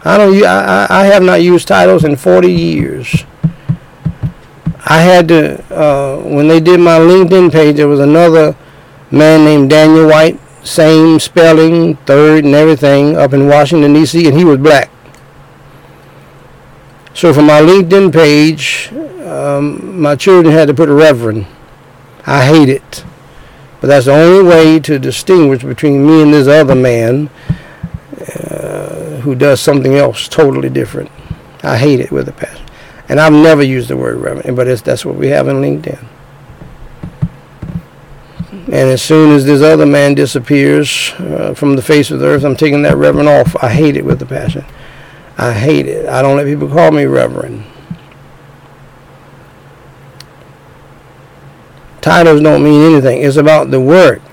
[SPEAKER 1] I don't. I, I have not used titles in 40 years. I had to, uh, when they did my LinkedIn page, there was another man named Daniel White, same spelling, third and everything, up in Washington, D.C., and he was black. So for my LinkedIn page, um, my children had to put a reverend. I hate it. But that's the only way to distinguish between me and this other man uh, who does something else totally different. I hate it with a passion. And I've never used the word reverend, but that's what we have in LinkedIn. And as soon as this other man disappears uh, from the face of the earth, I'm taking that reverend off. I hate it with a passion. I hate it. I don't let people call me reverend. Titles don't mean anything. It's about the work.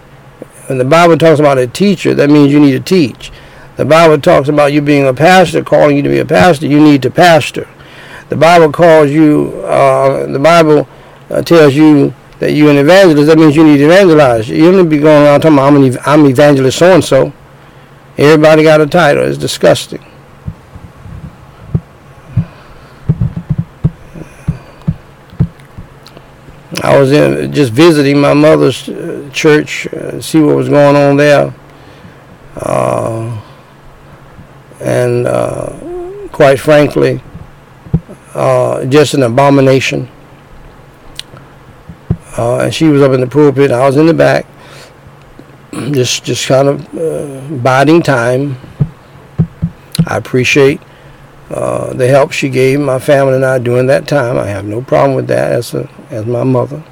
[SPEAKER 1] When the Bible talks about a teacher, that means you need to teach. The Bible talks about you being a pastor, calling you to be a pastor, you need to pastor. The Bible calls you, uh, the Bible uh, tells you that you're an evangelist. That means you need to evangelize. You don't be going around talking about I'm, an, I'm evangelist so and so. Everybody got a title. It's disgusting. I was in just visiting my mother's uh, church, uh, see what was going on there, uh, and uh, quite frankly, uh, just an abomination. Uh, and she was up in the pulpit. I was in the back, <clears throat> just just kind of uh, biding time. I appreciate uh, the help she gave my family and I during that time. I have no problem with that as a, as my mother.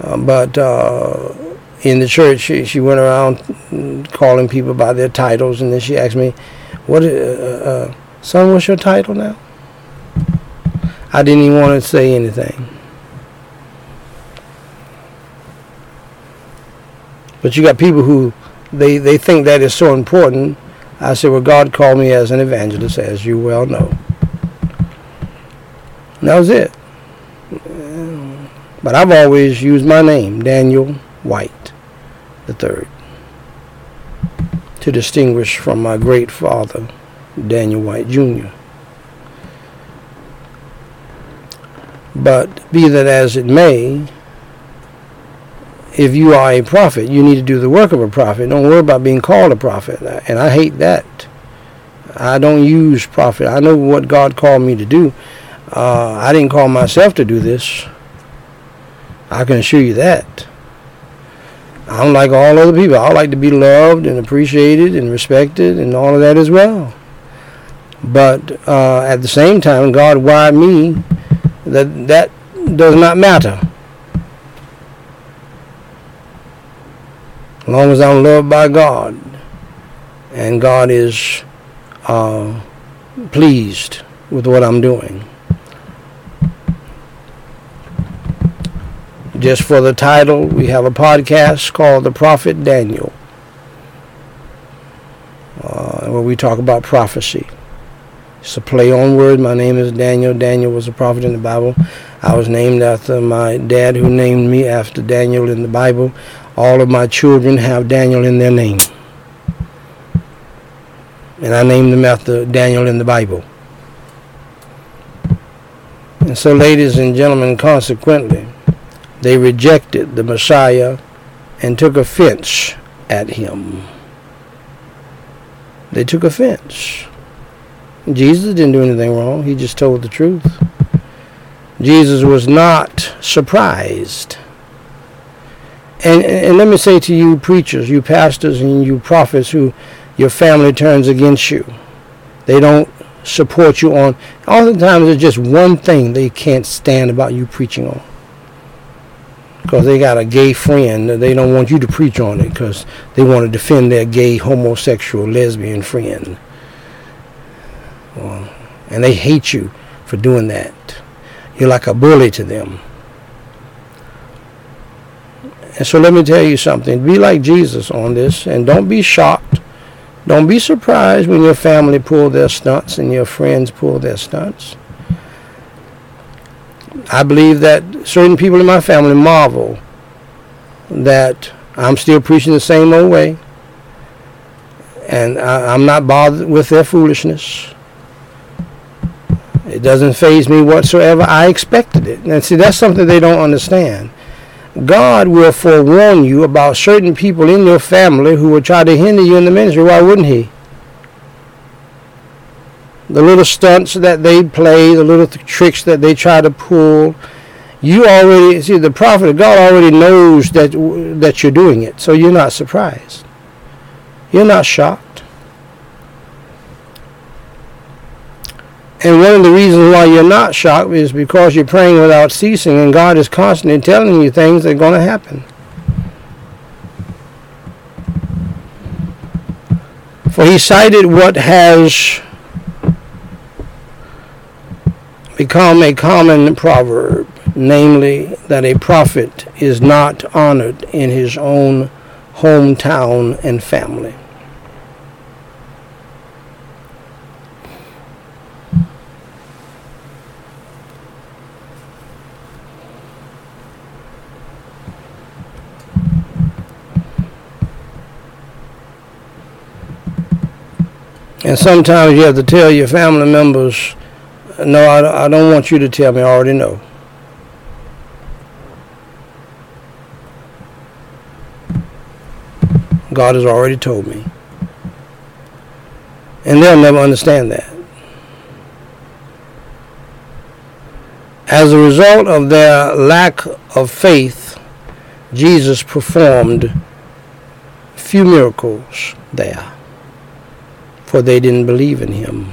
[SPEAKER 1] Uh, but uh, in the church, she, she went around calling people by their titles, and then she asked me, "What, son? What's your title now?" I didn't even want to say anything. But you got people who they, they think that is so important. I said, well, God called me as an evangelist, as you well know. And that was it. But I've always used my name, Daniel White the third, to distinguish from my great father, Daniel White Jr. But be that as it may, if you are a prophet, you need to do the work of a prophet. Don't worry about being called a prophet. And I hate that. I don't use prophet. I know what God called me to do. Uh, I didn't call myself to do this. I can assure you that. I'm like all other people. I like to be loved and appreciated and respected and all of that as well. But uh, at the same time, God wired me that that does not matter. As long as I'm loved by God and God is uh, pleased with what I'm doing. Just for the title, we have a podcast called The Prophet Daniel, uh, where we talk about prophecy. It's a play on word. My name is Daniel. Daniel was a prophet in the Bible. I was named after my dad, who named me after Daniel in the Bible. All of my children have Daniel in their name. And I named them after Daniel in the Bible. And so, ladies and gentlemen, consequently, They rejected the Messiah and took offense at him. They took offense. Jesus didn't do anything wrong. He just told the truth. Jesus was not surprised. And, and let me say to you preachers, you pastors and you prophets who your family turns against you. They don't support you on. Oftentimes there's just one thing they can't stand about you preaching on. Because they got a gay friend. that They don't want you to preach on it because they want to defend their gay, homosexual, lesbian friend. Well, and they hate you for doing that. You're like a bully to them. And so let me tell you something. Be like Jesus on this and don't be shocked. Don't be surprised when your family pull their stunts and your friends pull their stunts. I believe that certain people in my family marvel that I'm still preaching the same old way. And I, am not bothered with their foolishness. It doesn't faze me whatsoever. I expected it. And see, that's something they don't understand. God will forewarn you about certain people in your family who will try to hinder you in the ministry. Why wouldn't He? The little stunts that they play, the little th- tricks that they try to pull, you already see the prophet of God already knows that that you're doing it, so you're not surprised. You're not shocked. And one of the reasons why you're not shocked is because you're praying without ceasing and God is constantly telling you things that are going to happen. For he cited what has become a common proverb, namely that a prophet is not honored in his own hometown and family. And sometimes you have to tell your family members, no, I, I don't want you to tell me, I already know. God has already told me. And they'll never understand that. As a result of their lack of faith, Jesus performed few miracles there for they didn't believe in him.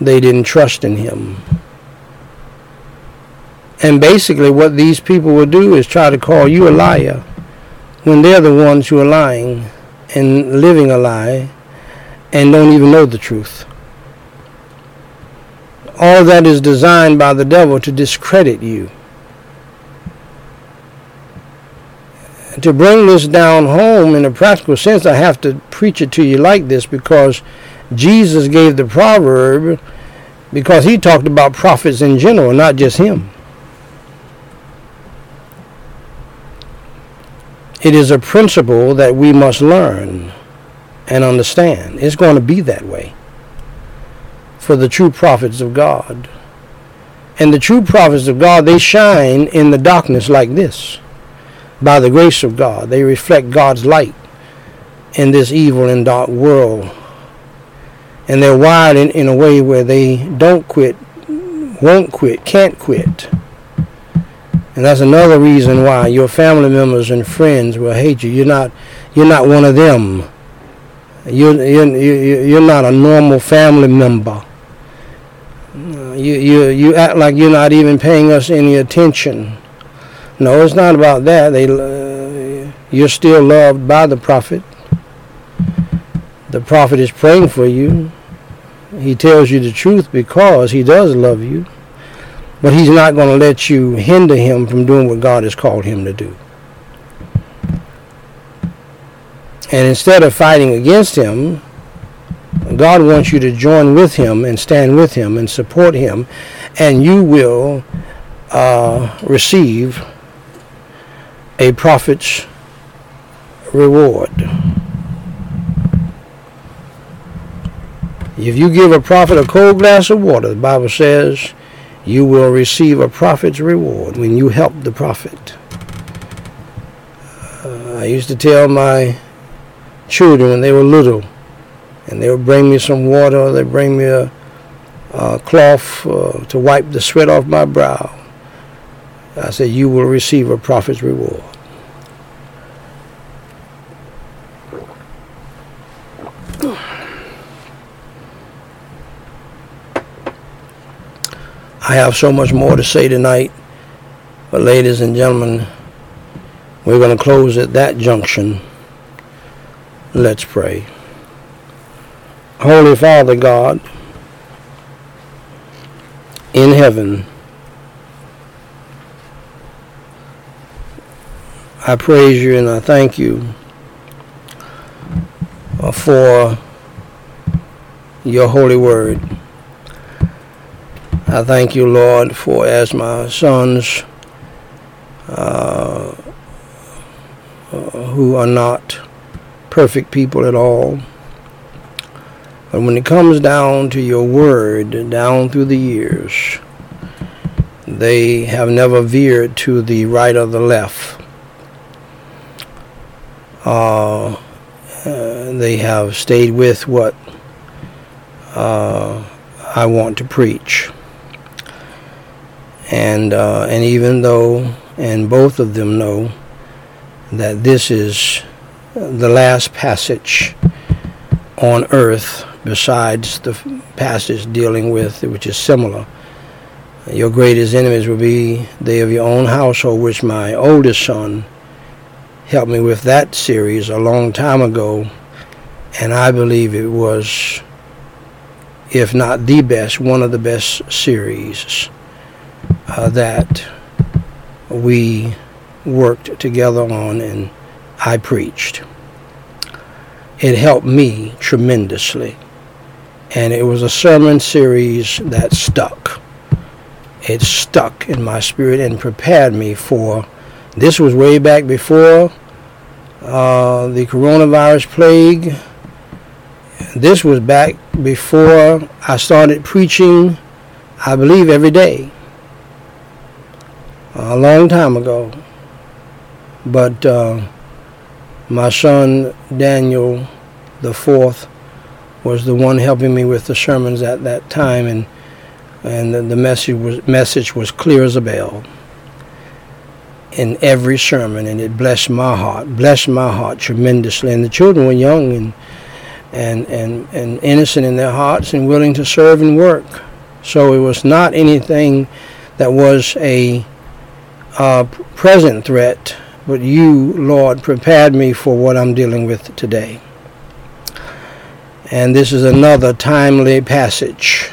[SPEAKER 1] They didn't trust in him. And basically, what these people will do is try to call you a liar when they're the ones who are lying and living a lie and don't even know the truth. All that is designed by the devil to discredit you. To bring this down home in a practical sense, I have to preach it to you like this because Jesus gave the proverb because he talked about prophets in general, not just him. It is a principle that we must learn and understand. It's going to be that way for the true prophets of God. And the true prophets of God, they shine in the darkness like this by the grace of God. They reflect God's light in this evil and dark world. And they're wired in, in a way where they don't quit, won't quit, can't quit. And that's another reason why your family members and friends will hate you. You're not, you're not one of them. You're, you're, you're not a normal family member. Uh, you, you, you act like you're not even paying us any attention. No, it's not about that. They, uh, you're still loved by the prophet. The prophet is praying for you. He tells you the truth because he does love you. But he's not going to let you hinder him from doing what God has called him to do. And instead of fighting against him, God wants you to join with him and stand with him and support him, and you will uh, receive a prophet's reward. If you give a prophet a cold glass of water, the Bible says you will receive a prophet's reward when you help the prophet. Uh, I used to tell my children when they were little, and they would bring me some water, or they'd bring me a, a cloth uh, to wipe the sweat off my brow. I said, You will receive a prophet's reward. I have so much more to say tonight, but ladies and gentlemen, we're going to close at that junction. Let's pray. Holy Father God, in heaven, I praise you and I thank you for your holy word. I thank you, Lord, for as my sons uh, who are not perfect people at all, but when it comes down to your word, down through the years, they have never veered to the right or the left. Uh, uh, they have stayed with what uh, I want to preach. And uh, and even though and both of them know that this is the last passage on earth besides the passage dealing with which is similar. Your greatest enemies will be they of your own household which my oldest son helped me with that series a long time ago and I believe it was if not the best one of the best series uh, that we worked together on and I preached. It helped me tremendously. And it was a sermon series that stuck. It stuck in my spirit and prepared me for this was way back before uh, the coronavirus plague. This was back before I started preaching, I believe, every day a long time ago. But uh, my son Daniel the fourth was the one helping me with the sermons at that time, and and the, message was message was clear as a bell in every sermon, and it blessed my heart, blessed my heart tremendously. And the children were young and and and and innocent in their hearts and willing to serve and work. So it was not anything that was a uh, present threat, but you, Lord, prepared me for what I'm dealing with today. And this is another timely passage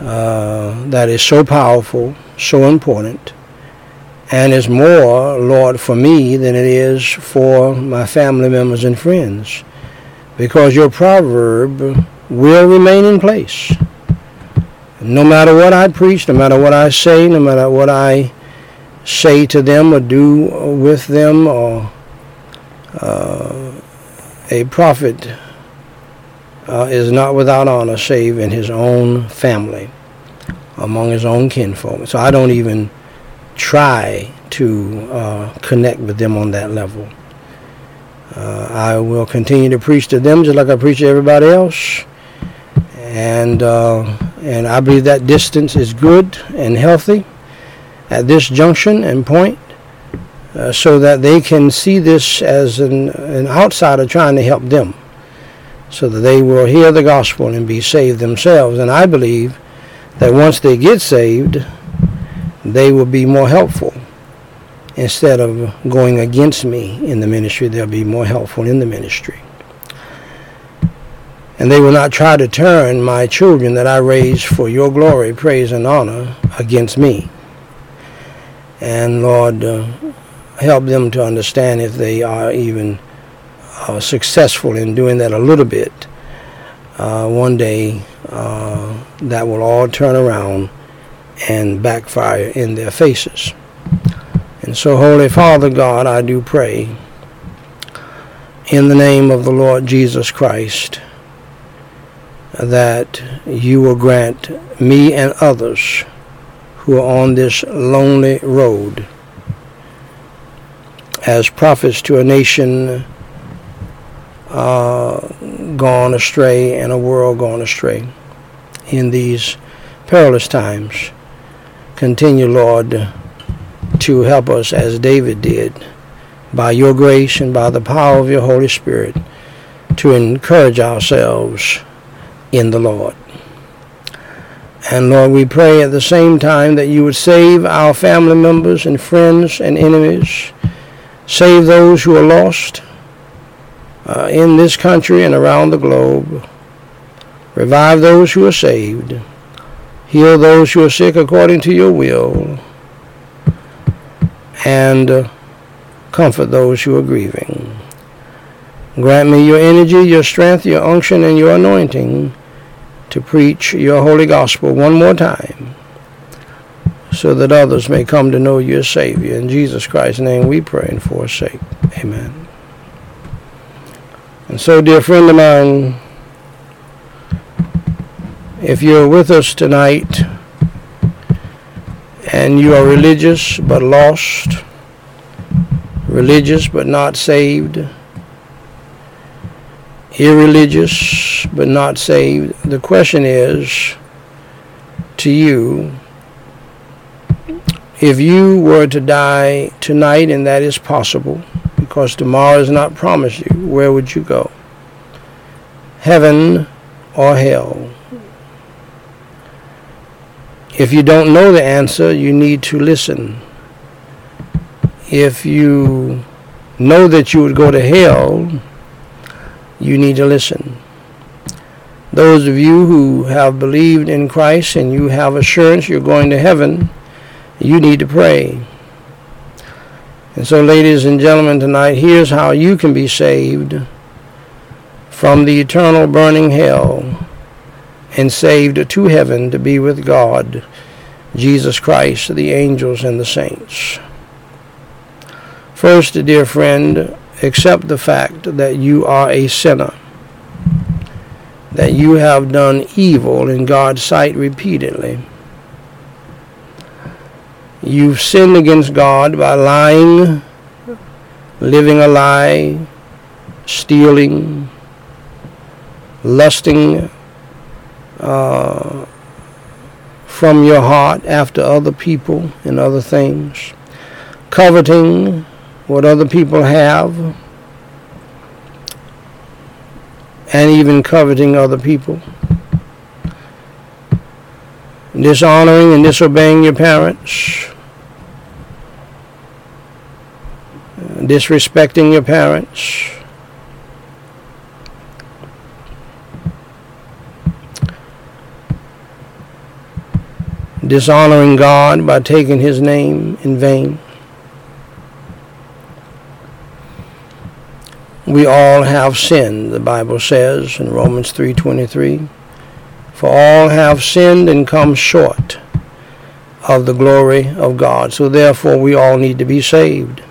[SPEAKER 1] uh, that is so powerful, so important, and is more, Lord, for me than it is for my family members and friends. Because your proverb will remain in place. No matter what I preach, no matter what I say, no matter what I say to them or do with them or uh, a prophet uh, is not without honor save in his own family among his own kinfolk so i don't even try to uh, connect with them on that level uh, i will continue to preach to them just like i preach to everybody else and uh, and i believe that distance is good and healthy at this junction and point uh, so that they can see this as an, an outsider trying to help them so that they will hear the gospel and be saved themselves. And I believe that once they get saved, they will be more helpful. Instead of going against me in the ministry, they'll be more helpful in the ministry. And they will not try to turn my children that I raised for your glory, praise, and honor against me. And Lord, uh, help them to understand if they are even uh, successful in doing that a little bit. Uh, one day uh, that will all turn around and backfire in their faces. And so, Holy Father God, I do pray in the name of the Lord Jesus Christ that you will grant me and others who are on this lonely road as prophets to a nation uh, gone astray and a world gone astray in these perilous times. Continue, Lord, to help us as David did by your grace and by the power of your Holy Spirit to encourage ourselves in the Lord. And Lord, we pray at the same time that you would save our family members and friends and enemies, save those who are lost uh, in this country and around the globe, revive those who are saved, heal those who are sick according to your will, and uh, comfort those who are grieving. Grant me your energy, your strength, your unction, and your anointing to preach your holy gospel one more time so that others may come to know your Savior. In Jesus Christ's name we pray and forsake. Amen. And so, dear friend of mine, if you're with us tonight and you are religious but lost, religious but not saved, irreligious but not saved. The question is to you if you were to die tonight, and that is possible because tomorrow is not promised you, where would you go? Heaven or hell? If you don't know the answer, you need to listen. If you know that you would go to hell, you need to listen. Those of you who have believed in Christ and you have assurance you're going to heaven, you need to pray. And so, ladies and gentlemen, tonight, here's how you can be saved from the eternal burning hell and saved to heaven to be with God, Jesus Christ, the angels, and the saints. First, dear friend, accept the fact that you are a sinner, that you have done evil in God's sight repeatedly. You've sinned against God by lying, living a lie, stealing, lusting uh, from your heart after other people and other things, coveting what other people have, and even coveting other people. Dishonoring and disobeying your parents, disrespecting your parents. Dishonoring God by taking his name in vain. we all have sinned, the Bible says in Romans 3:23. For all have sinned and come short of the glory of God. So therefore we all need to be saved.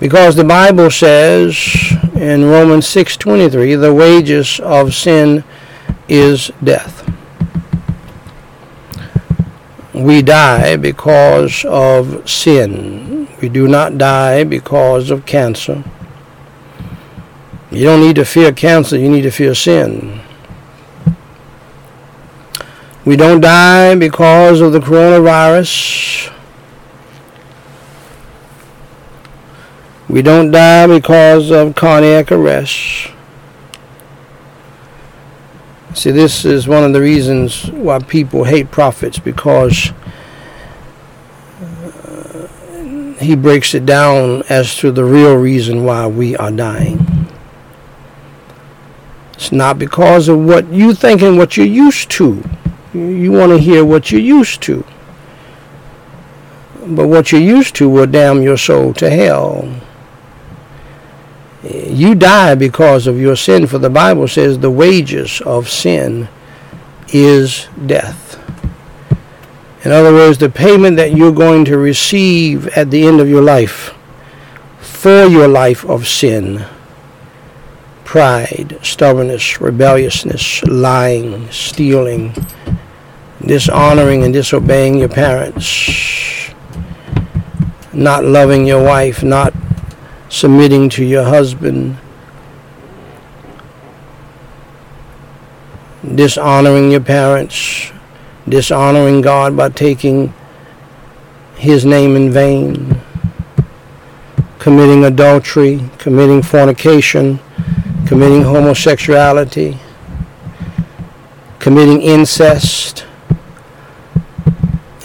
[SPEAKER 1] Because the Bible says in Romans 6:23, the wages of sin is death. We die because of sin. We do not die because of cancer. You don't need to fear cancer, you need to fear sin. We don't die because of the coronavirus. We don't die because of cardiac arrest. See, this is one of the reasons why people hate prophets because uh, he breaks it down as to the real reason why we are dying. It's not because of what you think and what you're used to. You want to hear what you're used to. But what you're used to will damn your soul to hell. You die because of your sin, for the Bible says the wages of sin is death. In other words, the payment that you're going to receive at the end of your life for your life of sin pride, stubbornness, rebelliousness, lying, stealing, dishonoring and disobeying your parents, not loving your wife, not submitting to your husband, dishonoring your parents, dishonoring God by taking his name in vain, committing adultery, committing fornication, committing homosexuality, committing incest,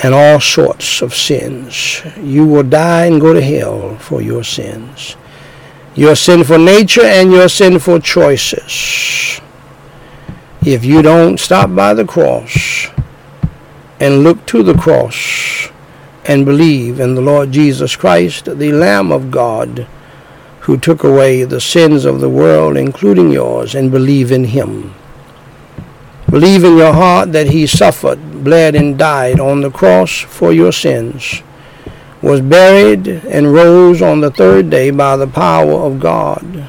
[SPEAKER 1] and all sorts of sins. You will die and go to hell for your sins. Your sinful nature and your sinful choices. If you don't stop by the cross and look to the cross and believe in the Lord Jesus Christ, the Lamb of God, who took away the sins of the world, including yours, and believe in him. Believe in your heart that he suffered, bled, and died on the cross for your sins, was buried, and rose on the third day by the power of God.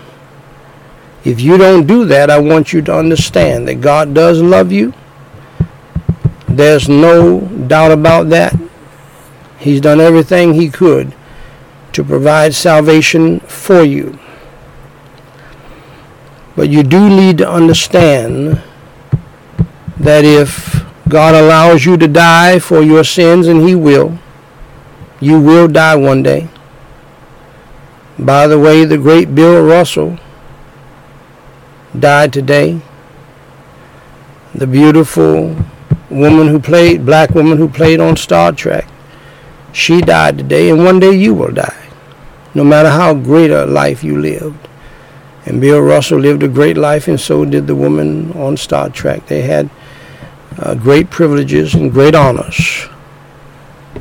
[SPEAKER 1] If you don't do that, I want you to understand that God does love you. There's no doubt about that. He's done everything he could to provide salvation for you. But you do need to understand that if God allows you to die for your sins, and He will, you will die one day. By the way, the great Bill Russell died today. The beautiful woman who played, black woman who played on Star Trek, she died today, and one day you will die, no matter how great a life you lived. And Bill Russell lived a great life, and so did the woman on Star Trek. They had uh, great privileges and great honors,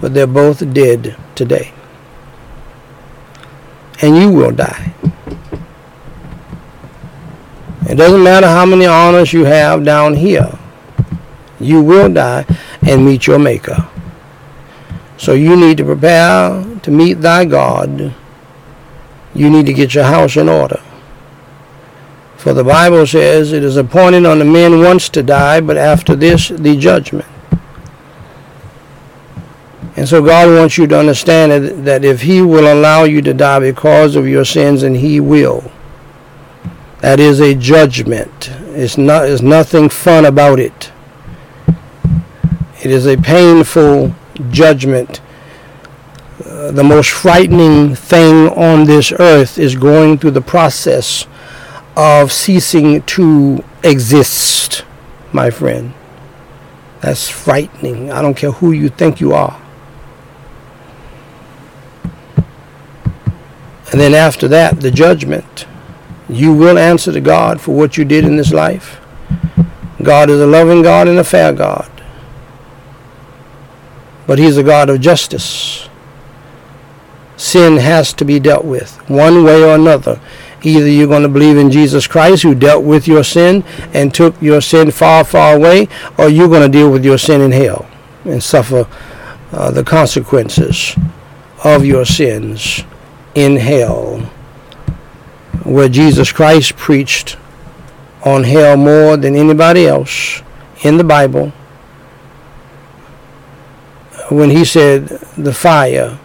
[SPEAKER 1] but they're both dead today. And you will die. It doesn't matter how many honors you have down here. You will die and meet your Maker. So you need to prepare to meet thy God. You need to get your house in order. For the Bible says it is appointed on the men once to die, but after this, the judgment. And so God wants you to understand that if He will allow you to die because of your sins, and He will, that is a judgment. It's not. There's nothing fun about it. It is a painful judgment. Uh, the most frightening thing on this earth is going through the process of ceasing to exist, my friend. That's frightening. I don't care who you think you are. And then after that, the judgment. You will answer to God for what you did in this life. God is a loving God and a fair God. But He's a God of justice. Sin has to be dealt with one way or another. Either you're going to believe in Jesus Christ who dealt with your sin and took your sin far, far away, or you're going to deal with your sin in hell and suffer uh, the consequences of your sins in hell, where Jesus Christ preached on hell more than anybody else in the Bible when he said, The fire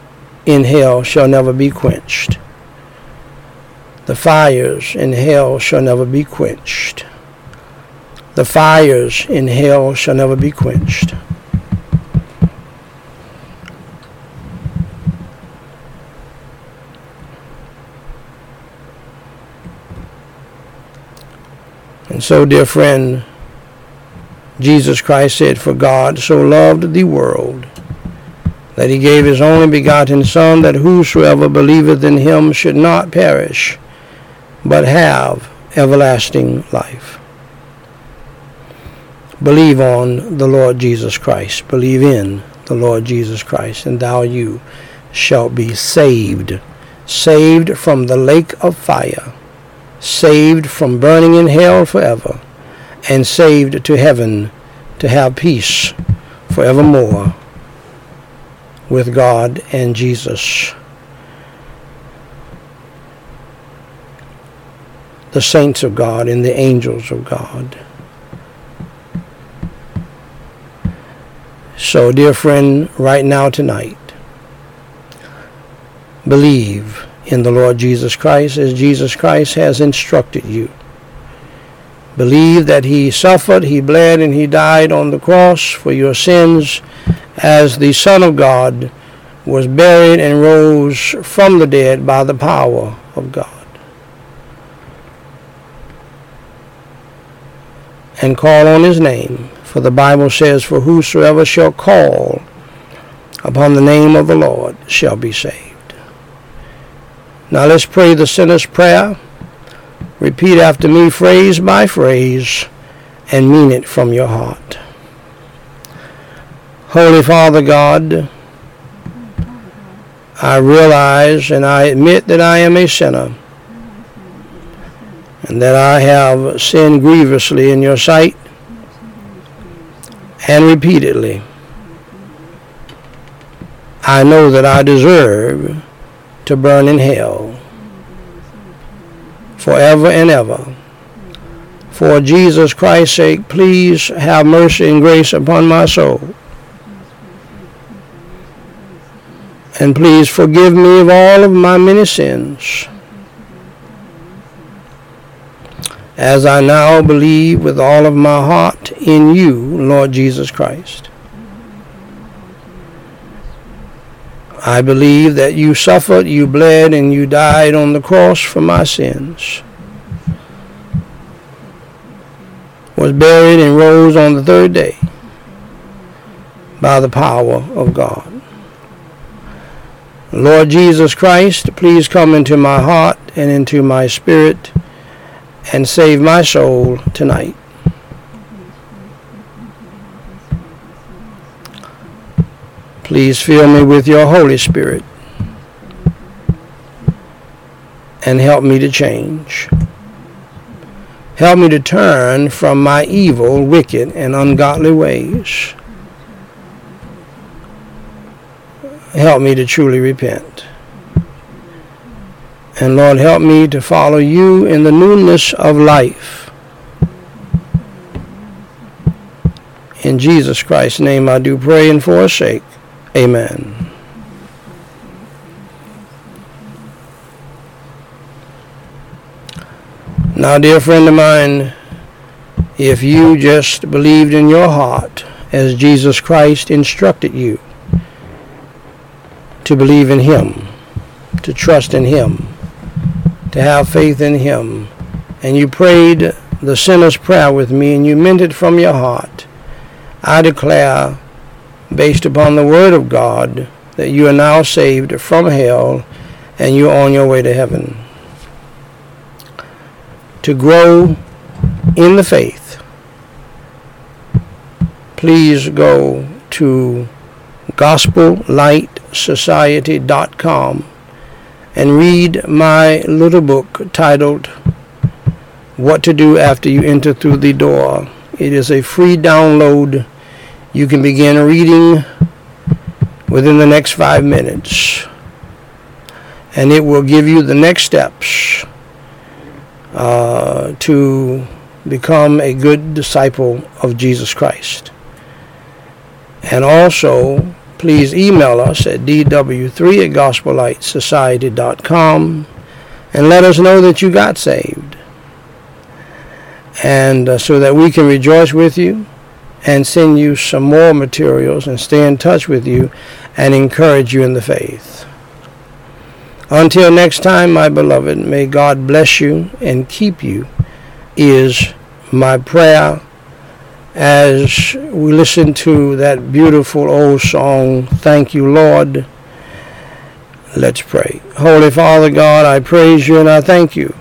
[SPEAKER 1] in hell shall never be quenched. The fires in hell shall never be quenched. The fires in hell shall never be quenched. And so, dear friend, Jesus Christ said, For God so loved the world that he gave his only begotten Son, that whosoever believeth in him should not perish, but have everlasting life. Believe on the Lord Jesus Christ. Believe in the Lord Jesus Christ, and thou you shalt be saved. Saved from the lake of fire, saved from burning in hell forever, and saved to heaven to have peace forevermore with God and Jesus. The saints of God and the angels of God. So, dear friend, right now, tonight, believe in the Lord Jesus Christ as Jesus Christ has instructed you. Believe that he suffered, he bled, and he died on the cross for your sins as the Son of God was buried and rose from the dead by the power of God. And call on his name, for the Bible says, For whosoever shall call upon the name of the Lord shall be saved. Now let's pray the sinner's prayer. Repeat after me, phrase by phrase, and mean it from your heart. Holy Father God, I realize and I admit that I am a sinner and that I have sinned grievously in your sight and repeatedly. I know that I deserve to burn in hell forever and ever. For Jesus Christ's sake, please have mercy and grace upon my soul. And please forgive me of all of my many sins. As I now believe with all of my heart in you, Lord Jesus Christ. I believe that you suffered, you bled, and you died on the cross for my sins. Was buried and rose on the third day by the power of God. Lord Jesus Christ, please come into my heart and into my spirit and save my soul tonight. Please fill me with your Holy Spirit and help me to change. Help me to turn from my evil, wicked, and ungodly ways. Help me to truly repent. And Lord, help me to follow you in the newness of life. In Jesus Christ's name I do pray and forsake. Amen. Now, dear friend of mine, if you just believed in your heart as Jesus Christ instructed you to believe in Him, to trust in Him, to have faith in Him, and you prayed the sinner's prayer with me and you meant it from your heart, I declare based upon the Word of God that you are now saved from hell and you're on your way to heaven. To grow in the faith, please go to gospellightsociety.com and read my little book titled What to Do After You Enter Through the Door. It is a free download you can begin reading within the next five minutes. And it will give you the next steps uh, to become a good disciple of Jesus Christ. And also, please email us at dw3 at gospellightsociety.com and let us know that you got saved. And uh, so that we can rejoice with you and send you some more materials and stay in touch with you and encourage you in the faith. Until next time, my beloved, may God bless you and keep you, is my prayer as we listen to that beautiful old song, Thank You, Lord. Let's pray. Holy Father God, I praise you and I thank you.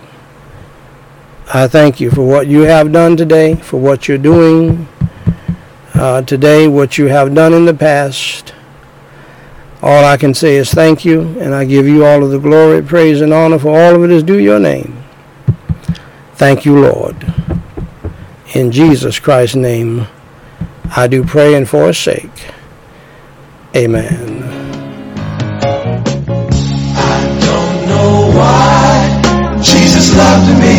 [SPEAKER 1] I thank you for what you have done today, for what you're doing, uh, today what you have done in the past. All I can say is thank you, and I give you all of the glory, praise, and honor for all of it is due your name. Thank you, Lord. In Jesus Christ's name, I do pray and forsake. Amen. I don't know why Jesus loved me.